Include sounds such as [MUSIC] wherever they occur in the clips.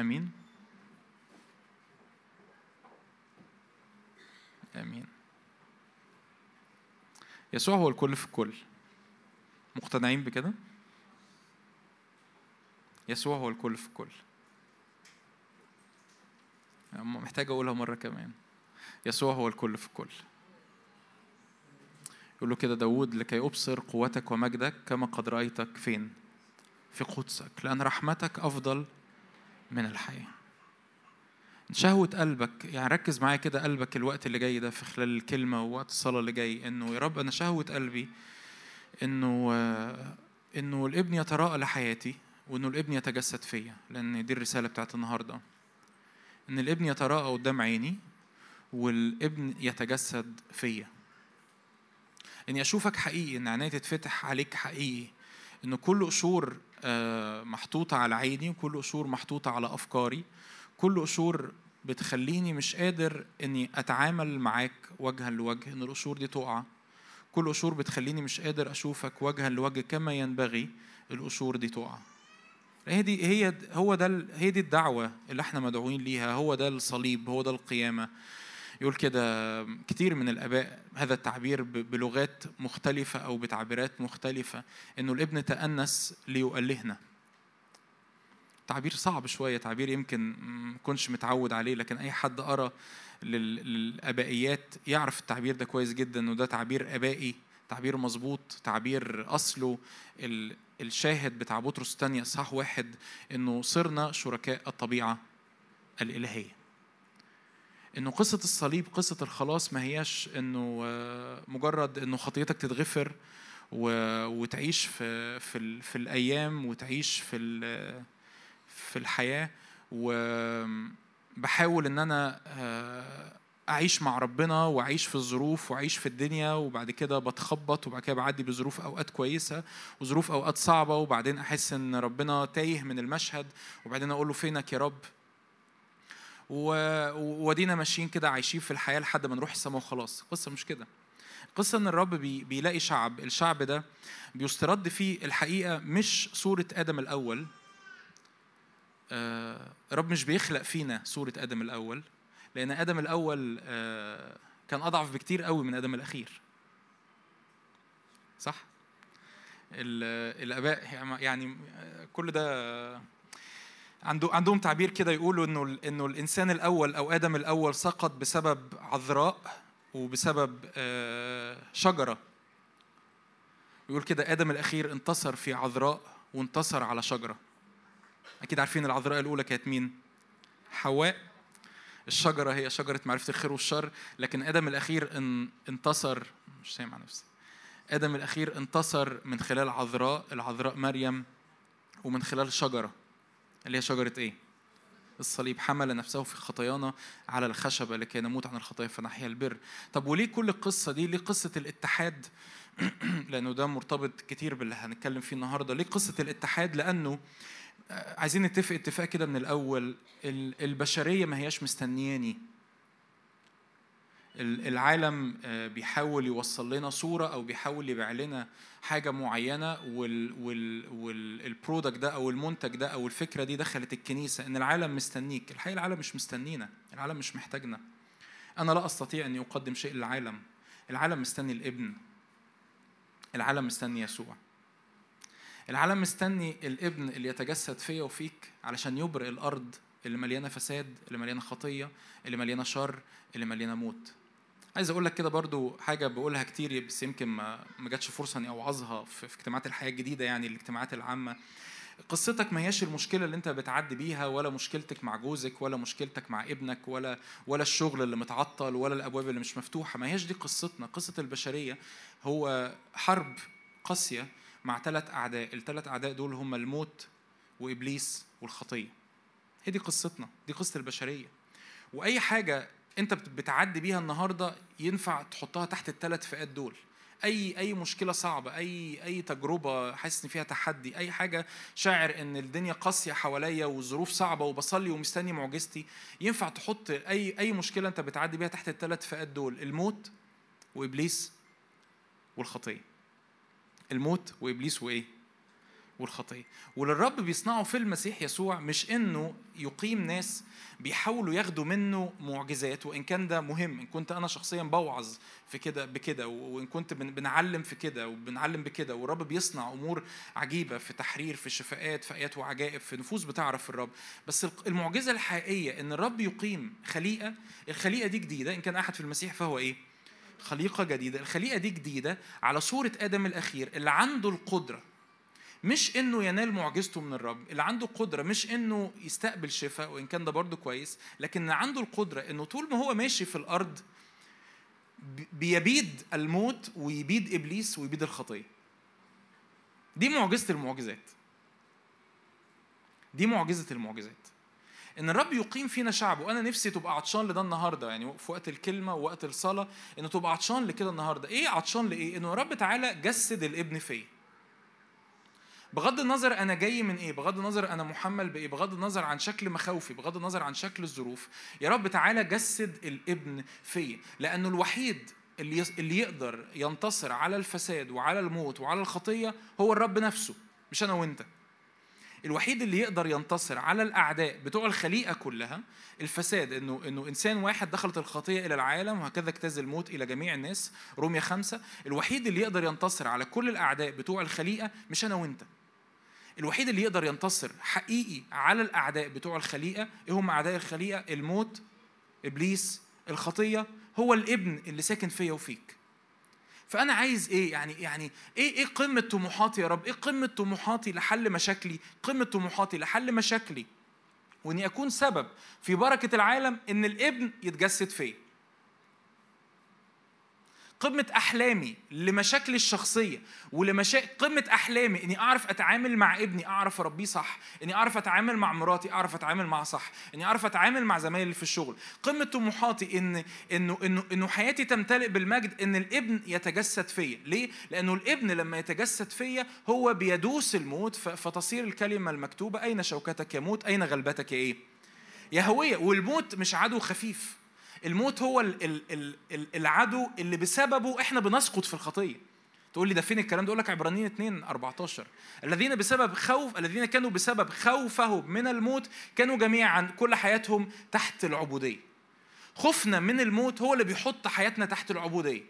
آمين. آمين. يسوع هو الكل في الكل. مقتنعين بكده؟ يسوع هو الكل في الكل. محتاج أقولها مرة كمان. يسوع هو الكل في الكل. يقول له كده داود لكي أبصر قوتك ومجدك كما قد رأيتك فين؟ في قدسك. لأن رحمتك أفضل من الحياة. شهوة قلبك يعني ركز معايا كده قلبك الوقت اللي جاي ده في خلال الكلمة ووقت الصلاة اللي جاي إنه يا رب أنا شهوة قلبي إنه إنه الابن يتراءى لحياتي وإنه الابن يتجسد فيا لأن دي الرسالة بتاعت النهاردة. إن الابن يتراءى قدام عيني والابن يتجسد فيا. إني أشوفك حقيقي إن عيني تتفتح عليك حقيقي إن كل قشور آه، محطوطة على عيني وكل قشور محطوطة على أفكاري. كل قشور بتخليني مش قادر إني أتعامل معاك وجها لوجه إن القشور دي تقع. كل قشور بتخليني مش قادر أشوفك وجها لوجه كما ينبغي القشور دي تقع. هي دي هي هو ده هي دي الدعوة اللي إحنا مدعوين ليها. هو ده الصليب هو ده القيامة. يقول كده كتير من الآباء هذا التعبير بلغات مختلفة أو بتعبيرات مختلفة إنه الابن تأنس ليؤلهنا. تعبير صعب شوية تعبير يمكن ما متعود عليه لكن أي حد قرأ لل- للآبائيات يعرف التعبير ده كويس جدا إنه ده تعبير آبائي تعبير مظبوط تعبير أصله. ال- الشاهد بتاع بطرس الثانية إصحاح واحد إنه صرنا شركاء الطبيعة الإلهية. إنه قصة الصليب قصة الخلاص ما هياش إنه آه، مجرد إنه خطيتك تتغفر وتعيش في في في الأيام وتعيش في في الحياة. وبحاول إن أنا آه، أعيش مع ربنا وأعيش في الظروف وأعيش في الدنيا وبعد كده بتخبط وبعد كده بعدي بظروف أوقات كويسة وظروف أوقات صعبة وبعدين أحس إن ربنا تايه من المشهد وبعدين أقول له فينك يا رب؟ وودينا ماشيين كده عايشين في الحياة لحد ما نروح السماء وخلاص. القصة مش كده. القصة إن الرب بي بيلاقي شعب الشعب ده بيسترد فيه الحقيقة مش صورة آدم الأول. آه، الرب مش بيخلق فينا صورة آدم الأول لأن آدم الأول آه، كان أضعف بكتير قوي من آدم الأخير. صح؟ ال- الآباء يعني كل ده عنده عندهم تعبير كده يقولوا إنه إنه الإنسان الأول أو آدم الأول سقط بسبب عذراء وبسبب آه، شجرة. يقول كده آدم الأخير انتصر في عذراء وانتصر على شجرة. أكيد عارفين العذراء الأولى كانت مين؟ حواء. الشجرة هي شجرة معرفة الخير والشر لكن آدم الأخير ان انتصر مش سامع نفسي. آدم الأخير انتصر من خلال عذراء العذراء مريم ومن خلال شجرة. اللي هي شجرة إيه؟ الصليب حمل نفسه في خطايانا على الخشبة لكي نموت عن الخطايا فنحيا البر طب وليه كل القصة دي؟ ليه قصة الاتحاد؟ [CLEARS THROAT] لأنه ده مرتبط كتير باللي هنتكلم فيه النهاردة ليه قصة الاتحاد؟ لأنه آه، عايزين نتفق اتفاق كده من الأول ال- البشرية ما هياش مستنياني العالم آه، بيحاول يوصل لنا صورة أو بيحاول يبيع لنا حاجة معينة وال وال والبرودكت ده أو المنتج ده أو الفكرة دي دخلت الكنيسة إن العالم مستنيك. الحقيقة العالم مش مستنينا. العالم مش محتاجنا. أنا لا أستطيع أن أقدم شيء للعالم. العالم مستني الابن. العالم مستني يسوع. العالم مستني الابن اللي يتجسد فيا وفيك علشان يبرئ الأرض اللي مليانة فساد اللي مليانة خطية اللي مليانة شر اللي مليانة موت. عايز أقول لك كده برضو حاجة بقولها كتير بس يمكن ما ما جاتش فرصة إني أوعظها في اجتماعات الحياة الجديدة يعني الاجتماعات العامة. قصتك ما هياش المشكلة اللي أنت بتعدي بيها ولا مشكلتك مع جوزك ولا مشكلتك مع ابنك ولا ولا الشغل اللي متعطل ولا الأبواب اللي مش مفتوحة. ما هياش دي قصتنا. قصة البشرية هو حرب قاسية مع ثلاث أعداء. الثلاث أعداء دول هم الموت وإبليس والخطية. هي دي قصتنا. دي قصة البشرية. وأي حاجة انت بت- بتعدي بيها النهارده ينفع تحطها تحت الثلاث فئات دول. أي أي مشكلة صعبة أي أي تجربة حاسس إن فيها تحدي أي حاجة شاعر إن الدنيا قاسية حواليا والظروف صعبة وبصلي ومستني معجزتي ينفع تحط أي أي مشكلة أنت بتعدي بيها تحت الثلاث فئات دول الموت وإبليس والخطية. الموت وإبليس وإيه؟ والخطية. واللي الرب بيصنعه في المسيح يسوع مش إنه يقيم ناس بيحاولوا ياخدوا منه معجزات وإن كان ده مهم. إن كنت أنا شخصيا بوعظ في كده بكده وإن كنت بنعلم في كده وبنعلم بكده. والرب بيصنع أمور عجيبة في تحرير في شفاءات في آيات وعجائب في نفوس بتعرف الرب. بس المعجزة الحقيقية إن الرب يقيم خليقة الخليقة دي جديدة. إن كان أحد في المسيح فهو إيه؟ خليقة جديدة. الخليقة دي جديدة على صورة آدم الأخير اللي عنده القدرة مش إنه ينال معجزته من الرب اللي عنده قدرة مش إنه يستقبل شفاء وإن كان ده برضه كويس لكن عنده القدرة إنه طول ما هو ماشي في الأرض بيبيد الموت ويبيد إبليس ويبيد الخطية. دي معجزة المعجزات. دي معجزة المعجزات. إن الرب يقيم فينا شعبه وأنا نفسي تبقى عطشان لده النهارده يعني في وقت الكلمة ووقت الصلاة إنه تبقى عطشان لكده النهارده. إيه عطشان لإيه؟ إنه الرب تعالى جسد الإبن فيا. بغض النظر أنا جاي من إيه بغض النظر أنا محمل بإيه بغض النظر عن شكل مخاوفي بغض النظر عن شكل الظروف يا رب تعالى جسد الابن فيا لأنه الوحيد اللي اللي يقدر ينتصر على الفساد وعلى الموت وعلى الخطية هو الرب نفسه مش أنا وأنت. الوحيد اللي يقدر ينتصر على الأعداء بتوع الخليقة كلها الفساد إنه إنه إنسان واحد دخلت الخطية إلى العالم وهكذا اجتاز الموت إلى جميع الناس روميا خمسة الوحيد اللي يقدر ينتصر على كل الأعداء بتوع الخليقة مش أنا وأنت. الوحيد اللي يقدر ينتصر حقيقي على الأعداء بتوع الخليقة إيه هم أعداء الخليقة؟ الموت إبليس الخطية هو الابن اللي ساكن فيا وفيك. فأنا عايز إيه؟ يعني يعني إيه إيه قمة طموحاتي يا رب؟ إيه قمة طموحاتي لحل مشاكلي؟ قمة طموحاتي لحل مشاكلي؟ وإني أكون سبب في بركة العالم إن الابن يتجسد فيا. قمة أحلامي لمشاكلي الشخصية ولمشاكل قمة أحلامي إني أعرف أتعامل مع ابني أعرف أربيه صح، إني أعرف أتعامل مع مراتي أعرف أتعامل معها صح، إني أعرف أتعامل مع زمايلي في الشغل، قمة طموحاتي إن إنه إنه إنه حياتي تمتلئ بالمجد إن الابن يتجسد فيا، ليه؟ لأنه الابن لما يتجسد فيا هو بيدوس الموت فتصير الكلمة المكتوبة أين شوكتك يا موت؟ أين غلبتك يا إيه؟ يا هوية والموت مش عدو خفيف الموت هو العدو اللي بسببه إحنا بنسقط في الخطية. تقول لي ده فين الكلام ده؟ أقول لك عبرانيين 2 14 الذين بسبب خوف الذين كانوا بسبب خوفهم من الموت كانوا جميعا كل حياتهم تحت العبودية. خوفنا من الموت هو اللي بيحط حياتنا تحت العبودية.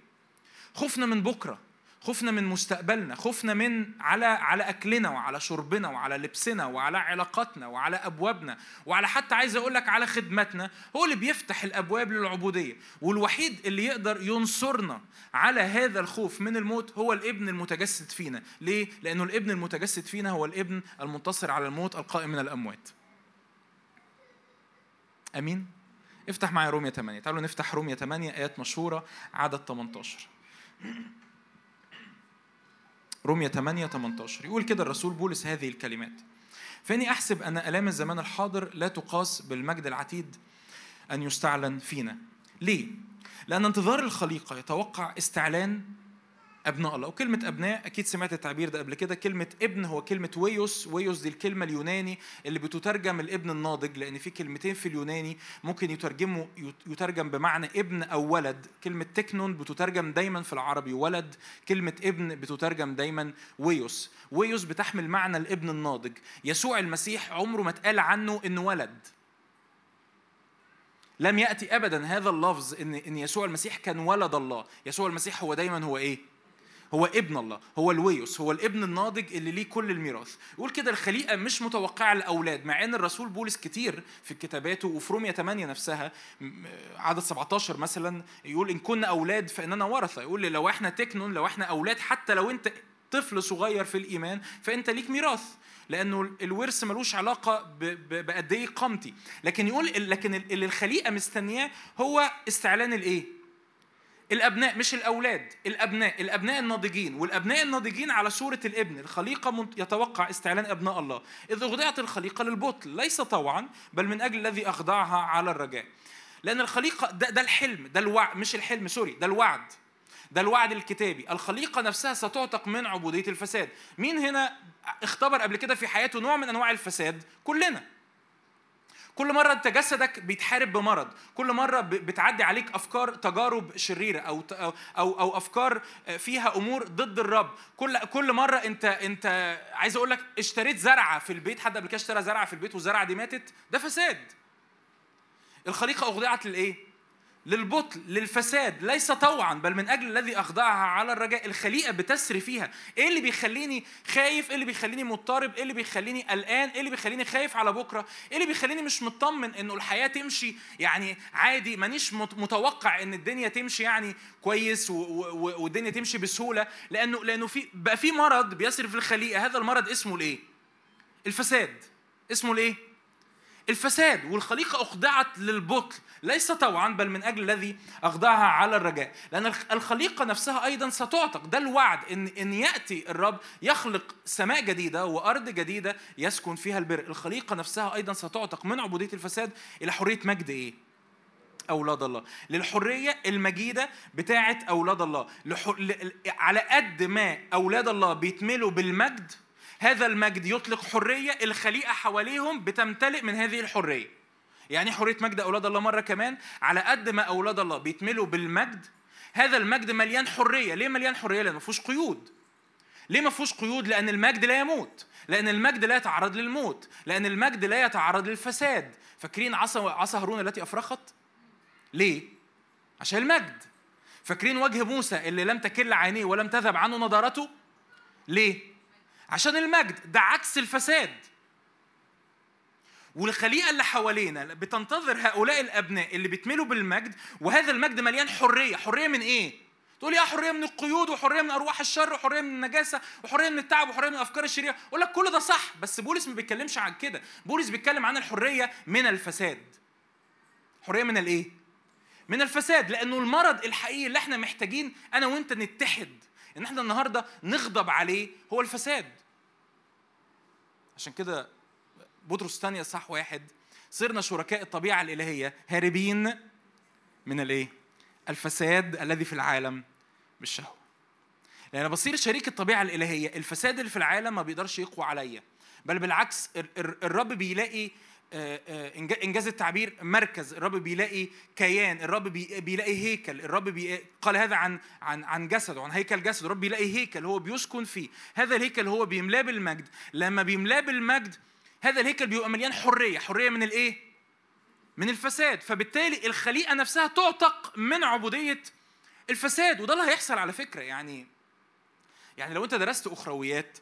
خوفنا من بكرة. خوفنا من مستقبلنا خوفنا من على على أكلنا وعلى شربنا وعلى لبسنا وعلى علاقاتنا وعلى أبوابنا وعلى حتى عايز أقول لك على خدمتنا هو اللي بيفتح الأبواب للعبودية. والوحيد اللي يقدر ينصرنا على هذا الخوف من الموت هو الابن المتجسد فينا. ليه؟ لأنه الابن المتجسد فينا هو الابن المنتصر على الموت القائم من الأموات. أمين؟ افتح معايا رومية 8 تعالوا نفتح رومية 8 آيات مشهورة عدد 18 رومية 8 18 يقول كده الرسول بولس هذه الكلمات. فإني أحسب أن آلام الزمان الحاضر لا تقاس بالمجد العتيد أن يستعلن فينا. ليه؟ لأن انتظار الخليقة يتوقع استعلان أبناء الله. وكلمة أبناء أكيد سمعت التعبير ده قبل كده. كلمة ابن هو كلمة ويوس. ويوس دي الكلمة اليوناني اللي بتترجم الابن الناضج لأن في كلمتين في اليوناني ممكن يترجموا يترجم بمعنى ابن أو ولد. كلمة تكنون بتترجم دايما في العربي ولد. كلمة ابن بتترجم دايما ويوس. ويوس بتحمل معنى الابن الناضج. يسوع المسيح عمره ما اتقال عنه إنه ولد. لم يأتي ابدا هذا اللفظ ان إن يسوع المسيح كان ولد الله. يسوع المسيح هو دايما هو إيه؟ هو ابن الله هو الويوس هو الابن الناضج اللي ليه كل الميراث. يقول كده الخليقة مش متوقعة الأولاد مع أن الرسول بولس كتير في كتاباته وفي رومية 8 نفسها عدد 17 مثلا يقول إن كنا أولاد فإننا ورثة. يقول لو إحنا تكنون لو إحنا أولاد حتى لو أنت طفل صغير في الإيمان فأنت ليك ميراث. لأنه الورث ملوش علاقة بقد إيه قامتي. لكن يقول لكن اللي الخليقة مستنياه هو استعلان الإيه؟ الأبناء مش الأولاد. الأبناء الأبناء الناضجين. والأبناء الناضجين على صورة الابن. الخليقة يتوقع استعلان أبناء الله. إذ اخضعت الخليقة للبطل. ليس طوعا بل من أجل الذي أخضعها على الرجاء. لأن الخليقة ده, ده الحلم ده الوعد مش الحلم سوري ده الوعد. ده الوعد الكتابي. الخليقة نفسها ستعتق من عبودية الفساد. مين هنا اختبر قبل كده في حياته نوع من أنواع الفساد؟ كلنا. كل مرة أنت جسدك بيتحارب بمرض كل مرة بتعدي عليك أفكار تجارب شريرة أو أو أو أفكار فيها أمور ضد الرب كل كل مرة أنت أنت عايز أقول لك اشتريت زرعة في البيت حد قبل كده اشترى زرعة في البيت والزرعة دي ماتت ده فساد الخليقة أخضعت للإيه؟ للبطل للفساد ليس طوعا بل من أجل الذي أخضعها على الرجاء الخليقه بتسري فيها. إيه اللي بيخليني خايف؟ إيه اللي بيخليني مضطرب؟ إيه اللي بيخليني قلقان؟ إيه اللي بيخليني خايف على بكرة؟ إيه اللي بيخليني مش مطمن إنه الحياة تمشي يعني عادي؟ مانيش متوقع إن الدنيا تمشي يعني كويس والدنيا تمشي بسهولة لأنه لأنه في بقى في مرض بيسري في الخليقه هذا المرض اسمه الايه الفساد. اسمه الايه الفساد والخليقة أخضعت للبطل ليس طوعا بل من أجل الذي أخضعها على الرجاء. لأن الخليقة نفسها أيضا ستعتق. ده الوعد إن إن يأتي الرب يخلق سماء جديدة وأرض جديدة يسكن فيها البر. الخليقة نفسها أيضا ستعتق من عبودية الفساد إلى حرية مجد إيه؟ أولاد الله. للحرية المجيدة بتاعة أولاد الله. لح... على قد ما أولاد الله بيتملوا بالمجد هذا المجد يطلق حرية الخليقة حواليهم بتمتلئ من هذه الحرية يعني حرية مجد أولاد الله مرة كمان على قد ما أولاد الله بيتملوا بالمجد هذا المجد مليان حرية ليه مليان حرية؟ لأن ما فيهوش قيود ليه ما فيهوش قيود؟ لأن المجد لا يموت لأن المجد لا يتعرض للموت لأن المجد لا يتعرض للفساد فاكرين عصا عصا هارون التي أفرخت؟ ليه؟ عشان المجد فاكرين وجه موسى اللي لم تكل عينيه ولم تذهب عنه نضارته؟ ليه؟ عشان المجد ده عكس الفساد. والخليقة اللي حوالينا بتنتظر هؤلاء الأبناء اللي بيتملوا بالمجد وهذا المجد مليان حرية. حرية من إيه؟ تقول يا حرية من القيود وحرية من أرواح الشر وحرية من النجاسة وحرية من التعب وحرية من الأفكار الشريرة أقول لك كل ده صح بس بولس ما بيتكلمش عن كده. بولس بيتكلم عن الحرية من الفساد. حرية من الإيه؟ من الفساد. لأنه المرض الحقيقي اللي إحنا محتاجين أنا وأنت نتحد. إن إحنا النهاردة نغضب عليه هو الفساد. عشان كده بطرس الثانية صح واحد صرنا شركاء الطبيعة الإلهية هاربين من الإيه؟ الفساد الذي في العالم بالشهوة. لأن بصير شريك الطبيعة الإلهية الفساد اللي في العالم ما بيقدرش يقوى عليا بل بالعكس الرب بيلاقي إنجاز التعبير مركز الرب بيلاقي كيان الرب بيلاقي هيكل الرب بي... قال هذا عن عن عن جسده عن هيكل جسده الرب بيلاقي هيكل هو بيسكن فيه هذا الهيكل هو بيملاه بالمجد لما بيملاه بالمجد هذا الهيكل بيبقى مليان حرية حرية من الإيه؟ من الفساد فبالتالي الخليقة نفسها تعتق من عبودية الفساد وده اللي هيحصل على فكرة يعني يعني لو أنت درست أخرويات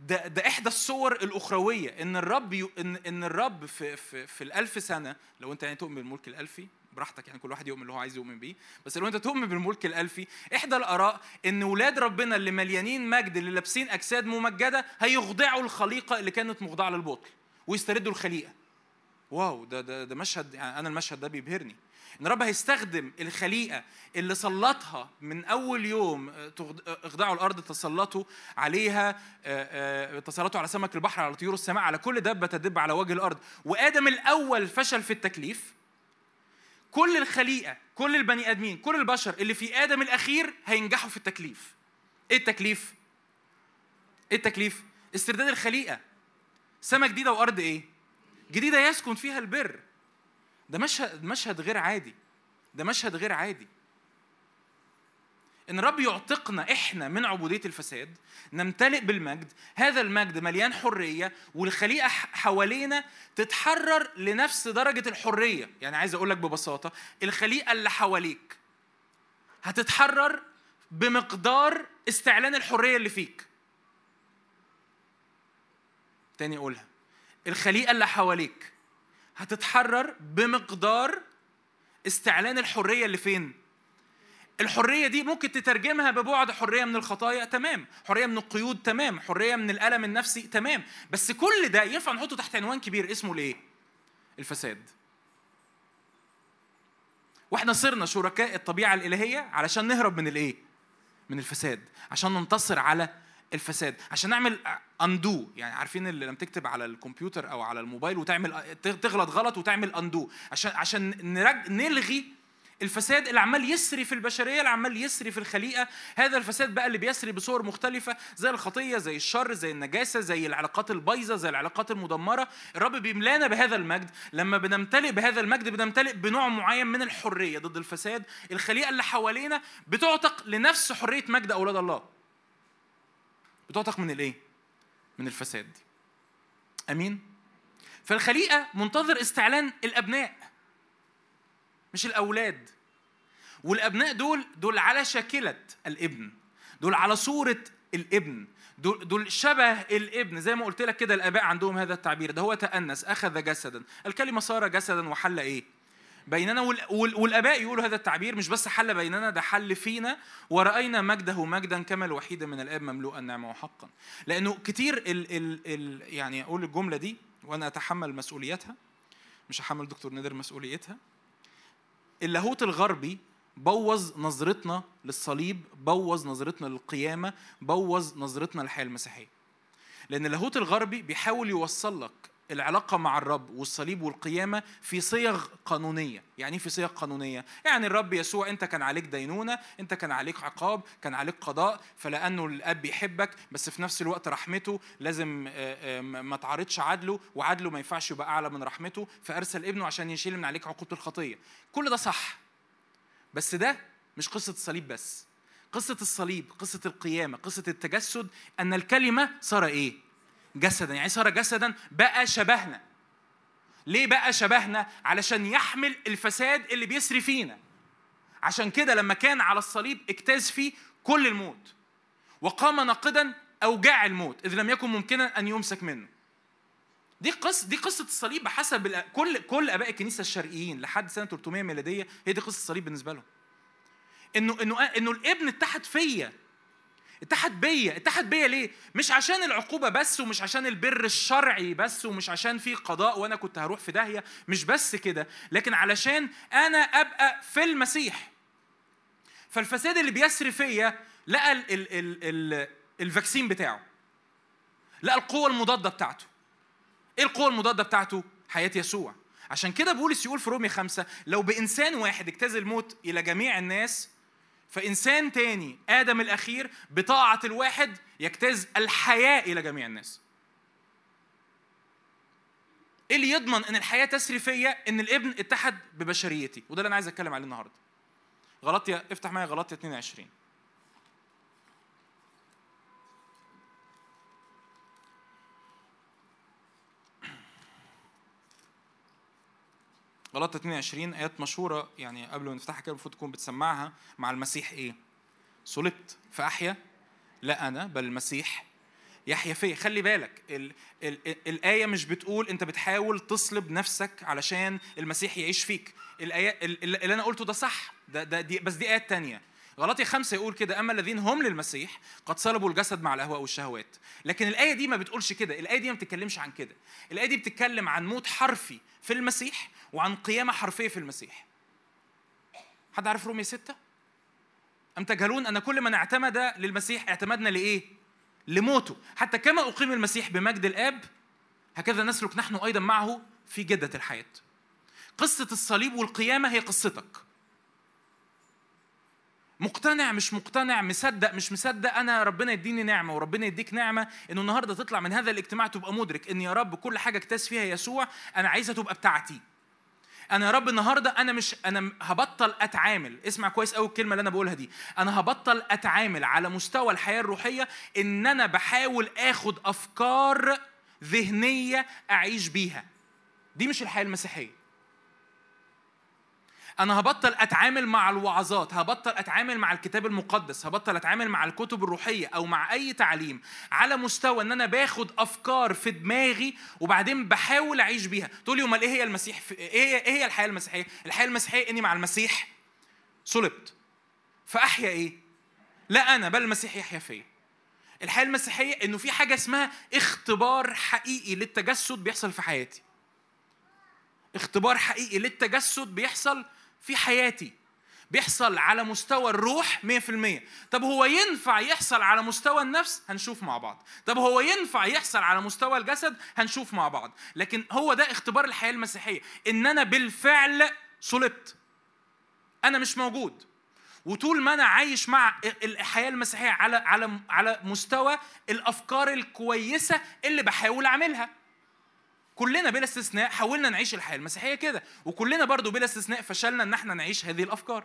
ده ده إحدى الصور الأخروية. إن الرب يو إن إن الرب في في في الألف سنة لو أنت يعني تؤمن بالملك الألفي براحتك يعني كل واحد يؤمن اللي هو عايز يؤمن بيه. بس لو أنت تؤمن بالملك الألفي إحدى الآراء إن ولاد ربنا اللي مليانين مجد اللي لابسين أجساد ممجدة هيخضعوا الخليقة اللي كانت مخضعة للبطل ويستردوا الخليقة. واو ده ده ده مشهد يعني أنا المشهد ده بيبهرني. إن رب هيستخدم الخليقة اللي سلطها من أول يوم آه، آه، اخضعوا الأرض تسلطوا عليها آه، تسلطوا على سمك البحر على طيور السماء على كل دابة تدب على وجه الأرض. وآدم الأول فشل في التكليف. كل الخليقة كل البني آدمين كل البشر اللي في آدم الأخير هينجحوا في التكليف. إيه التكليف؟ إيه التكليف؟ استرداد الخليقة. سماء جديدة وأرض إيه؟ جديدة يسكن فيها البر. ده مشهد مشهد غير عادي. ده مشهد غير عادي. إن الرب يعتقنا إحنا من عبودية الفساد نمتلئ بالمجد هذا المجد مليان حرية والخليقة حوالينا تتحرر لنفس درجة الحرية. يعني عايز أقول لك ببساطة الخليقة اللي حواليك هتتحرر بمقدار استعلان الحرية اللي فيك. تاني اقولها الخليقة اللي حواليك هتتحرر بمقدار استعلان الحرية اللي فين؟ الحرية دي ممكن تترجمها ببعد حرية من الخطايا تمام حرية من القيود تمام حرية من الألم النفسي تمام بس كل ده ينفع نحطه تحت عنوان كبير اسمه الإيه؟ الفساد وإحنا صرنا شركاء الطبيعة الإلهية علشان نهرب من الإيه؟ من الفساد عشان ننتصر على الفساد. عشان نعمل undo يعني عارفين اللي لما تكتب على الكمبيوتر أو على الموبايل وتعمل تغلط غلط وتعمل undo عشان عشان نرج... نلغي الفساد اللي عمال يسري في البشرية اللي عمال يسري في الخليقة. هذا الفساد بقى اللي بيسري بصور مختلفة زي الخطية زي الشر زي النجاسة زي العلاقات البايظة زي العلاقات المدمرة. الرب بيملانا بهذا المجد. لما بنمتلئ بهذا المجد بنمتلئ بنوع معين من الحرية ضد الفساد. الخليقة اللي حوالينا بتعتق لنفس حرية مجد أولاد الله. بتعتق من الإيه؟ من الفساد. أمين؟ فالخليقة منتظر استعلان الأبناء مش الأولاد. والأبناء دول دول على شاكلة الابن دول على صورة الابن دول, دول شبه الابن. زي ما قلت لك كده الآباء عندهم هذا التعبير ده هو تأنس أخذ جسدا. الكلمة صار جسدا وحل إيه؟ بيننا والآباء يقولوا هذا التعبير مش بس حل بيننا ده حل فينا. ورأينا مجده مجدا كما الوحيد من الآب مملوءا نعمه وحقا. لأنه كتير ال ال ال يعني أقول الجملة دي وأنا أتحمل مسؤوليتها مش هحمل دكتور نادر مسؤوليتها. اللاهوت الغربي بوظ نظرتنا للصليب بوظ نظرتنا للقيامة بوظ نظرتنا للحياة المسيحية. لأن اللاهوت الغربي بيحاول يوصل لك العلاقة مع الرب والصليب والقيامة في صيغ قانونية. يعني إيه في صيغ قانونية؟ يعني الرب يسوع أنت كان عليك دينونة أنت كان عليك عقاب كان عليك قضاء فلأنه الأب بيحبك بس في نفس الوقت رحمته لازم ما تعارضش عدله وعدله ما ينفعش يبقى أعلى من رحمته فأرسل ابنه عشان يشيل من عليك عقوبة الخطية. كل ده صح بس ده مش قصة الصليب بس. قصة الصليب قصة القيامة قصة التجسد أن الكلمة صار إيه؟ جسدا. يعني صار جسدا بقى شبهنا. ليه بقى شبهنا؟ علشان يحمل الفساد اللي بيسري فينا. عشان كده لما كان على الصليب اجتاز فيه كل الموت. وقام ناقدا أوجاع الموت إذ لم يكن ممكنا أن يمسك منه. دي قصة دي قصة الصليب بحسب كل كل آباء الكنيسة الشرقيين لحد سنة 300 ميلادية هي دي قصة الصليب بالنسبة لهم. إنه إنه إنه الابن اتحد فيا اتحد بيا اتحد بيا ليه؟ مش عشان العقوبة بس ومش عشان البر الشرعي بس ومش عشان في قضاء وأنا كنت هروح في داهية مش بس كده لكن علشان أنا أبقى في المسيح. فالفساد اللي بيسري فيا لقى ال ال ال ال ال vaccine بتاعه. لقى القوة المضادة بتاعته. إيه القوة المضادة بتاعته؟ حياة يسوع. عشان كده بولس يقول في رومية خمسة لو بإنسان واحد اجتاز الموت إلى جميع الناس فإنسان تاني آدم الأخير بطاعة الواحد يجتاز الحياة إلى جميع الناس. إيه اللي يضمن إن الحياة تسري فيا؟ إن الابن اتحد ببشريتي. وده اللي أنا عايز أتكلم عليه النهارده. غلطيا افتح معايا غلطيا 22 غلطة 22 آيات مشهورة يعني قبل ما نفتحها كده المفروض تكون بتسمعها مع المسيح إيه؟ صلبت فأحيا؟ لا أنا بل المسيح. يحيا فيا خلي بالك ال ال ال الآية مش بتقول أنت بتحاول تصلب نفسك علشان المسيح يعيش فيك. الآية اللي أنا قلته ده صح ده, ده دي بس دي آيات تانية. غلطي خمسة يقول كده أما الذين هم للمسيح قد صلبوا الجسد مع الأهواء والشهوات. لكن الآية دي ما بتقولش كده الآية دي ما بتتكلمش عن كده. الآية دي بتتكلم عن موت حرفي في المسيح وعن قيامة حرفية في المسيح. حد عارف رومية ستة؟ أم تجهلون أن كل من اعتمد للمسيح اعتمدنا لإيه؟ لموته. حتى كما أقيم المسيح بمجد الآب هكذا نسلك نحن أيضا معه في جدة الحياة. قصة الصليب والقيامة هي قصتك. مقتنع مش مقتنع مصدق مش مصدق أنا ربنا يديني نعمة وربنا يديك نعمة إنه النهارده تطلع من هذا الاجتماع تبقى مدرك إن يا رب كل حاجة اكتاز فيها يسوع أنا عايزها تبقى بتاعتي. أنا يا رب النهارده أنا مش أنا هبطل اتعامل. اسمع كويس قوي الكلمة اللي أنا بقولها دي. أنا هبطل اتعامل على مستوى الحياة الروحية إن أنا بحاول آخد أفكار ذهنية أعيش بيها. دي مش الحياة المسيحية. أنا هبطل أتعامل مع الوعظات هبطل أتعامل مع الكتاب المقدس هبطل أتعامل مع الكتب الروحية أو مع أي تعليم على مستوى إن أنا باخد أفكار في دماغي وبعدين بحاول أعيش بيها. تقول لي أمال إيه هي المسيح في إيه هي إيه هي الحياة المسيحية؟ الحياة المسيحية إني مع المسيح؟ صلبت. فأحيا إيه؟ لا أنا بل المسيح يحيا فيا. الحياة المسيحية إنه في حاجة اسمها اختبار حقيقي للتجسد بيحصل في حياتي. اختبار حقيقي للتجسد بيحصل في حياتي. بيحصل على مستوى الروح 100% طب هو ينفع يحصل على مستوى النفس؟ هنشوف مع بعض. طب هو ينفع يحصل على مستوى الجسد؟ هنشوف مع بعض. لكن هو ده اختبار الحياة المسيحية. إن أنا بالفعل صلبت أنا مش موجود. وطول ما أنا عايش مع الحياة المسيحية على على على مستوى الأفكار الكويسة اللي بحاول أعملها. كلنا بلا استثناء حاولنا نعيش الحياة المسيحيه كده. وكلنا برضو بلا استثناء فشلنا إن إحنا نعيش هذه الأفكار.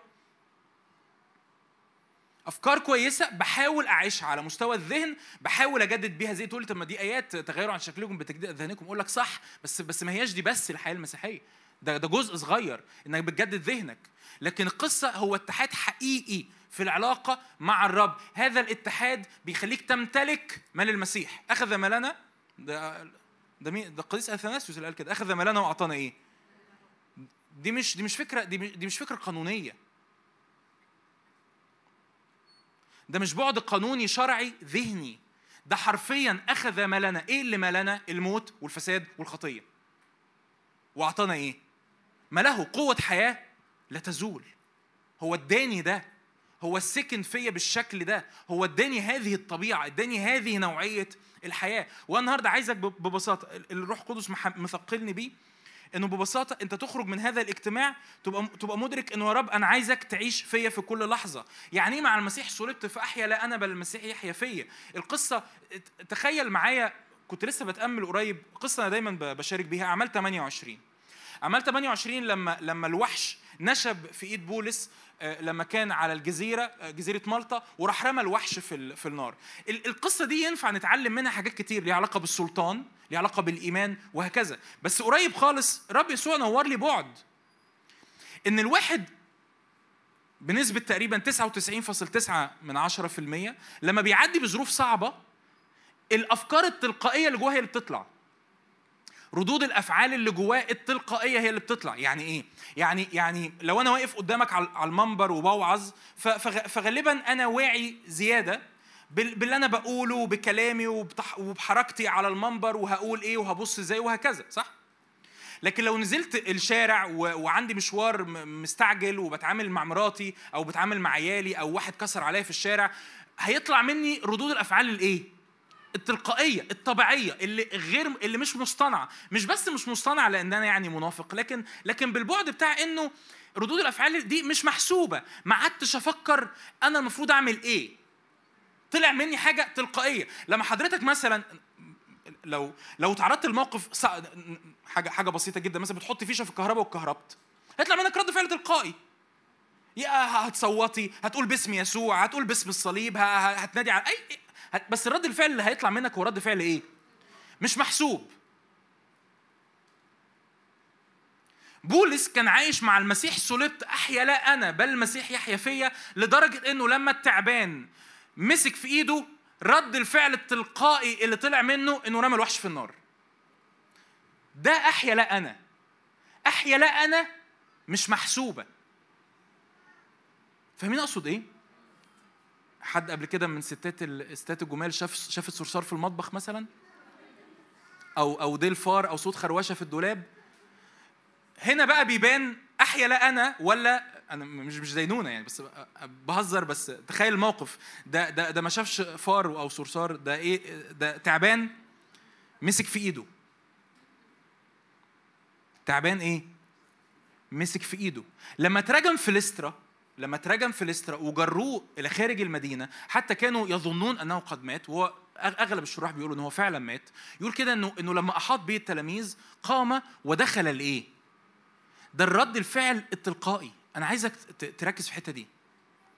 أفكار كويسة بحاول أعيشها على مستوى الذهن بحاول أجدد بيها. زي تقول طب ما دي آيات تغيروا عن شكلكم بتجديد اذهانكم أقول لك صح بس بس ما هياش دي بس الحياة المسيحية. ده ده جزء صغير إنك بتجدد ذهنك. لكن القصة هو اتحاد حقيقي في العلاقة مع الرب. هذا الاتحاد بيخليك تمتلك مال المسيح. أخذ مالنا ده ده مين؟ ده القديس أثناسيوس اللي قال كده. أخذ مالنا وأعطانا إيه؟ دي مش دي مش فكره دي مش, دي مش فكرة قانونية. ده مش بعد قانوني شرعي ذهني. ده حرفيا أخذ مالنا. إيه اللي مالنا؟ الموت والفساد والخطية. وأعطانا إيه؟ ما له قوة حياة لا تزول. هو اداني ده. هو السكن فيا بالشكل ده هو اداني هذه الطبيعة اداني هذه نوعية الحياة. وأنا النهارده عايزك ببساطة الروح القدس مثقلني بيه إنه ببساطة أنت تخرج من هذا الاجتماع تبقى تبقى مدرك إنه يا رب أنا عايزك تعيش فيا في كل لحظة. يعني إيه مع المسيح صلبت فاحيا لا أنا بل المسيح يحيا فيا. القصة تخيل معايا كنت لسه بتأمل قريب قصة أنا دايما بشارك بيها. أعمال 28 أعمال 28 لما لما الوحش نشب في إيد بولس آه، لما كان على الجزيرة آه، جزيرة مالطا وراح رمى الوحش في في النار. القصة دي ينفع نتعلم منها حاجات كتير ليها علاقة بالسلطان ليها علاقة بالإيمان وهكذا. بس قريب خالص رب يسوع نور لي بعد. إن الواحد بنسبة تقريبا 99.9 من 10% لما بيعدي بظروف صعبة الأفكار التلقائية اللي جواه هي اللي بتطلع. ردود الأفعال اللي جواه التلقائية هي اللي بتطلع. يعني إيه؟ يعني يعني لو أنا واقف قدامك على المنبر وبوعظ فغالبا أنا واعي زيادة باللي أنا بقوله وبكلامي وبحركتي على المنبر وهقول إيه وهبص إزاي وهكذا صح؟ لكن لو نزلت الشارع وعندي مشوار مستعجل وبتعامل مع مراتي أو بتعامل مع عيالي أو واحد كسر عليا في الشارع هيطلع مني ردود الأفعال الإيه؟ التلقائية الطبيعية اللي غير اللي مش مصطنعة. مش بس مش مصطنعة لأن أنا يعني منافق لكن لكن بالبعد بتاع إنه ردود الأفعال دي مش محسوبة. ما قعدتش أفكر أنا المفروض أعمل إيه. طلع مني حاجة تلقائية. لما حضرتك مثلا لو لو تعرضت لموقف حاجة حاجة بسيطة جدا مثلا بتحط فيشة في الكهرباء واتكهربت. هيطلع منك رد فعل تلقائي. يا هتصوتي هتقول باسم يسوع هتقول باسم الصليب هتنادي على أي بس الرد الفعل اللي هيطلع منك هو رد فعل إيه؟ مش محسوب. بولس كان عايش مع المسيح صلبت أحيا لا أنا بل المسيح يحيا فيا لدرجة إنه لما التعبان مسك في إيده رد الفعل التلقائي اللي طلع منه إنه رمى الوحش في النار. ده أحيا لا أنا. أحيا لا أنا مش محسوبة. فاهمين أقصد إيه؟ حد قبل كده من ستات الستات الجمال شاف شافت صرصار في المطبخ مثلا؟ أو أو ديل فار أو صوت خروشة في الدولاب؟ هنا بقى بيبان أحيا لا أنا ولا أنا مش مش زينونة يعني بس بهزر بس تخيل الموقف ده ده ده ما شافش فار أو صرصار ده إيه ده تعبان مسك في إيده. تعبان إيه؟ مسك في إيده. لما تراجم في لسترا لما ترجم في لسترا وجروه إلى خارج المدينة حتى كانوا يظنون أنه قد مات وهو أغلب الشراح بيقولوا إن هو فعلا مات. يقول كده إنه إنه لما أحاط به التلاميذ قام ودخل الايه ده الرد الفعل التلقائي. أنا عايزك تركز في الحتة دي.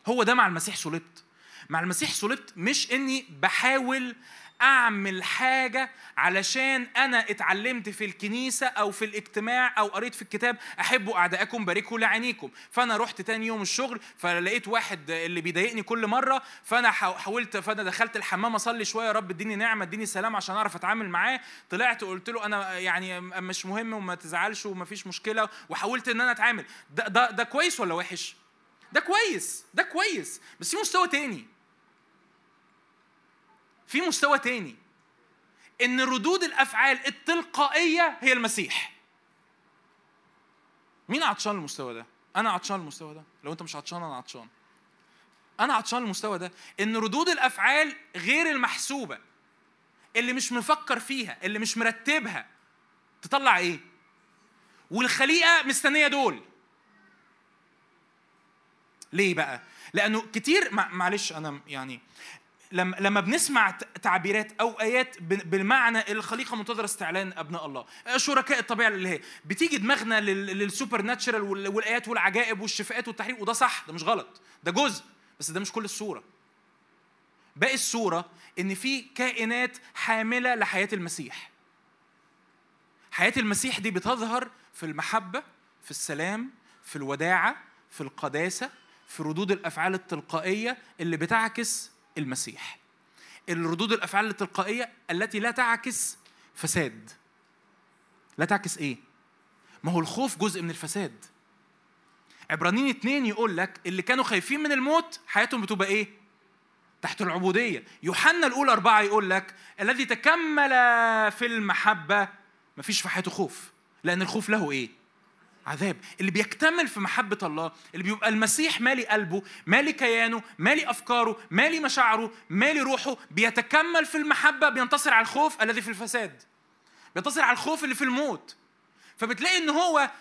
هو ده مع المسيح صلبت مع المسيح صلبت مش إني بحاول أعمل حاجة علشان أنا اتعلمت في الكنيسة أو في الاجتماع أو قريت في الكتاب أحبوا أعدائكم باركوا لعينيكم. فأنا رحت تاني يوم الشغل فلقيت واحد اللي بيضايقني كل مرة فأنا حاولت فأنا دخلت الحمام أصلي شوية يا رب اديني نعمة اديني سلام عشان أعرف أتعامل معاه. طلعت وقلت له أنا يعني مش مهم وما تزعلش وما فيش مشكلة وحاولت إن أنا أتعامل. ده ده ده كويس ولا وحش؟ ده كويس ده كويس بس في مستوى تاني. في مستوى تاني. إن ردود الأفعال التلقائية هي المسيح. مين عطشان المستوى ده؟ أنا عطشان المستوى ده؟ لو أنت مش عطشان أنا عطشان. أنا عطشان المستوى ده. إن ردود الأفعال غير المحسوبة. اللي مش مفكر فيها اللي مش مرتبها تطلع إيه؟ والخليقة مستنية دول. ليه بقى؟ لأنه كتير معلش أنا يعني لما لما بنسمع تعبيرات أو آيات بالمعنى الخليقة منتظرة استعلان أبناء الله. شركاء الطبيعة الالهيه بتيجي دماغنا للسوبر ناتشرال والآيات والعجائب والشفاءات والتحريق وده صح ده مش غلط. ده جزء بس ده مش كل الصورة. باقي الصورة إن في كائنات حاملة لحياة المسيح. حياة المسيح دي بتظهر في المحبة في السلام في الوداعة في القداسة في ردود الأفعال التلقائية اللي بتعكس المسيح. الردود الأفعال التلقائية التي لا تعكس فساد. لا تعكس إيه؟ ما هو الخوف جزء من الفساد. عبرانيين اتنين يقول لك اللي كانوا خايفين من الموت حياتهم بتبقى إيه؟ تحت العبودية. يوحنا الأولى أربعة يقول لك الذي تكمل في المحبة مفيش في حياته خوف لأن الخوف له إيه؟ عذاب اللي بيكتمل في محبة الله اللي بيبقى المسيح مالي قلبه مالي كيانه مالي أفكاره مالي مشاعره مالي روحه بيتكمل في المحبة بينتصر على الخوف الذي في الفساد. بينتصر على الخوف اللي في الموت. فبتلاقي إن هو